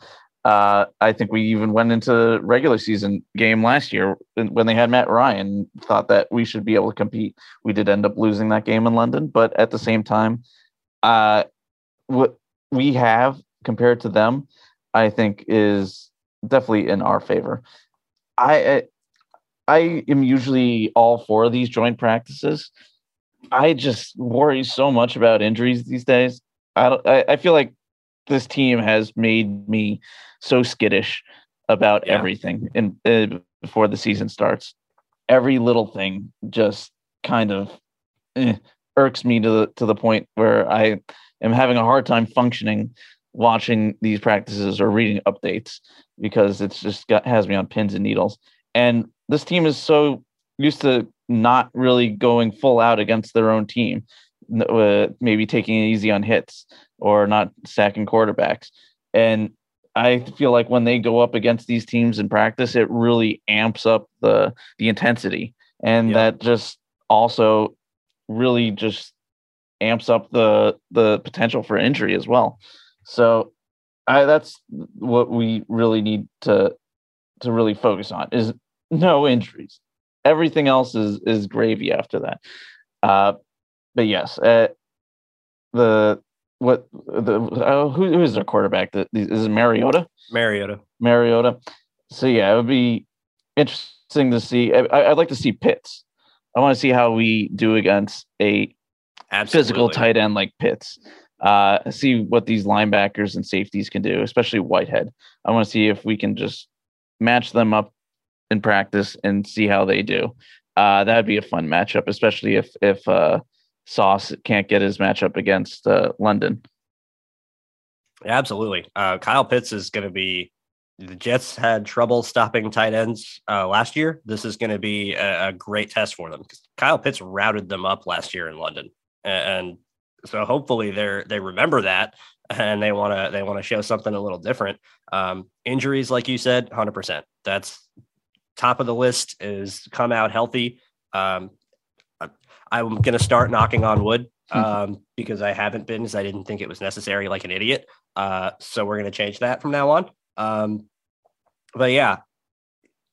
Uh, I think we even went into regular season game last year when they had Matt Ryan. Thought that we should be able to compete. We did end up losing that game in London, but at the same time, uh, what we have compared to them, I think is definitely in our favor. I I am usually all for these joint practices I just worry so much about injuries these days. I don't, I, I feel like this team has made me so skittish about yeah. everything and uh, before the season starts. Every little thing just kind of eh, irks me to the to the point where I am having a hard time functioning watching these practices or reading updates because it's just got has me on pins and needles. And this team is so used to not really going full out against their own team, uh, maybe taking it easy on hits or not sacking quarterbacks. And I feel like when they go up against these teams in practice, it really amps up the the intensity, and yeah. that just also really just amps up the the potential for injury as well. So, I that's what we really need to to really focus on is no injuries. Everything else is is gravy after that. Uh, but yes, uh, the what the uh, who, who is their quarterback? That is it Mariota.
Mariota.
Mariota. So yeah, it would be interesting to see. I, would like to see Pitts. I want to see how we do against a Absolutely. physical tight end like Pitts. Uh, see what these linebackers and safeties can do, especially Whitehead. I want to see if we can just match them up in practice and see how they do. Uh, that'd be a fun matchup, especially if if uh, Sauce can't get his matchup against uh, London.
Absolutely. Uh, Kyle Pitts is going to be. The Jets had trouble stopping tight ends uh, last year. This is going to be a, a, great test for them because Kyle Pitts routed them up last year in London, and, and so hopefully they they remember that and they want to they want to show something a little different. Um, injuries, like you said, hundred percent. That's top of the list. Is come out healthy. Um, I'm going to start knocking on wood hmm. um, because I haven't been, because I didn't think it was necessary, like an idiot. Uh, so we're going to change that from now on. Um, but yeah,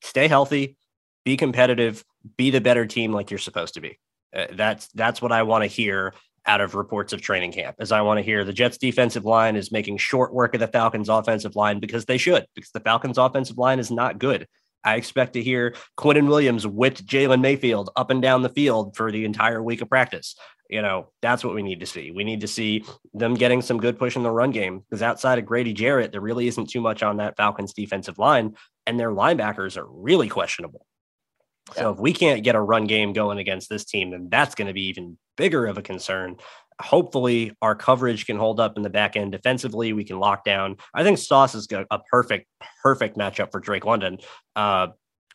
stay healthy, be competitive, be the better team like you're supposed to be. Uh, that's that's what I want to hear out of reports of training camp. As I want to hear the Jets defensive line is making short work of the Falcons offensive line because they should, because the Falcons offensive line is not good. I expect to hear Quinnen Williams whip Jalen Mayfield up and down the field for the entire week of practice. You know, that's what we need to see. We need to see them getting some good push in the run game because outside of Grady Jarrett, there really isn't too much on that Falcons defensive line, and their linebackers are really questionable. Yeah. So if we can't get a run game going against this team, then that's going to be even bigger of a concern hopefully our coverage can hold up in the back end defensively. We can lock down. I think Sauce is a perfect, perfect matchup for Drake London. Uh,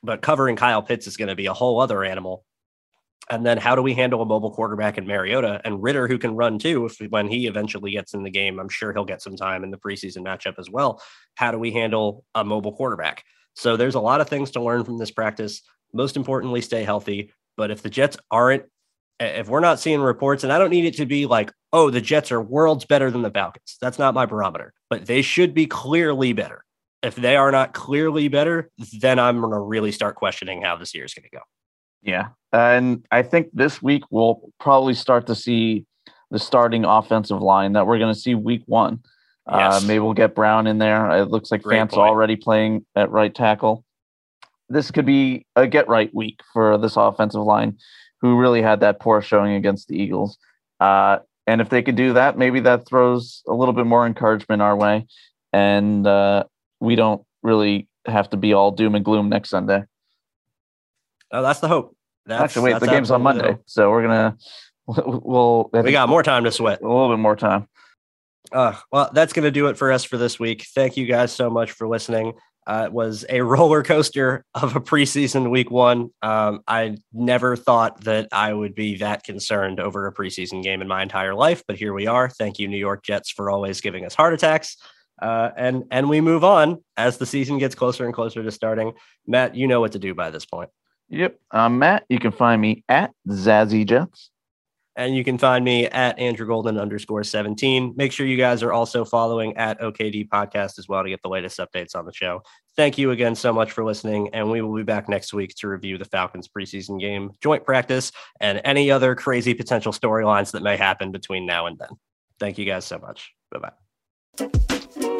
but covering Kyle Pitts is going to be a whole other animal. And then how do we handle a mobile quarterback in Mariota and Ridder, who can run too? If when he eventually gets in the game, I'm sure he'll get some time in the preseason matchup as well. How do we handle a mobile quarterback? So there's a lot of things to learn from this practice. Most importantly, stay healthy. But if the Jets aren't if we're not seeing reports, and I don't need it to be like, oh, the Jets are worlds better than the Falcons. That's not my barometer, but they should be clearly better. If they are not clearly better, then I'm going to really start questioning how this year is going to go.
Yeah. And I think this week we'll probably start to see the starting offensive line that we're going to see week one. Uh, yes. Uh, maybe we'll get Brown in there. It looks like Fant's already playing at right tackle. This could be a get right week for this offensive line who really had that poor showing against the Eagles. Uh, and if they could do that, maybe that throws a little bit more encouragement our way, and uh, we don't really have to be all doom and gloom next Sunday.
Oh, that's the hope.
That's, Actually, wait, the game's on Monday, so we're gonna we'll.
We got more time to sweat.
A little bit more time.
Uh, well, that's going to do it for us for this week. Thank you guys so much for listening. Uh, it was a roller coaster of a preseason week one. Um, I never thought that I would be that concerned over a preseason game in my entire life, but here we are. Thank you, New York Jets, for always giving us heart attacks. Uh, and and we move on as the season gets closer and closer to starting. Matt, you know what to do by this point.
Yep, I'm Matt. You can find me at Zazzy Jets.
And you can find me at Andrew Golden underscore 17. Make sure you guys are also following at OKD Podcast as well to get the latest updates on the show. Thank you again so much for listening. And we will be back next week to review the Falcons preseason game, joint practice, and any other crazy potential storylines that may happen between now and then. Thank you guys so much. Bye bye.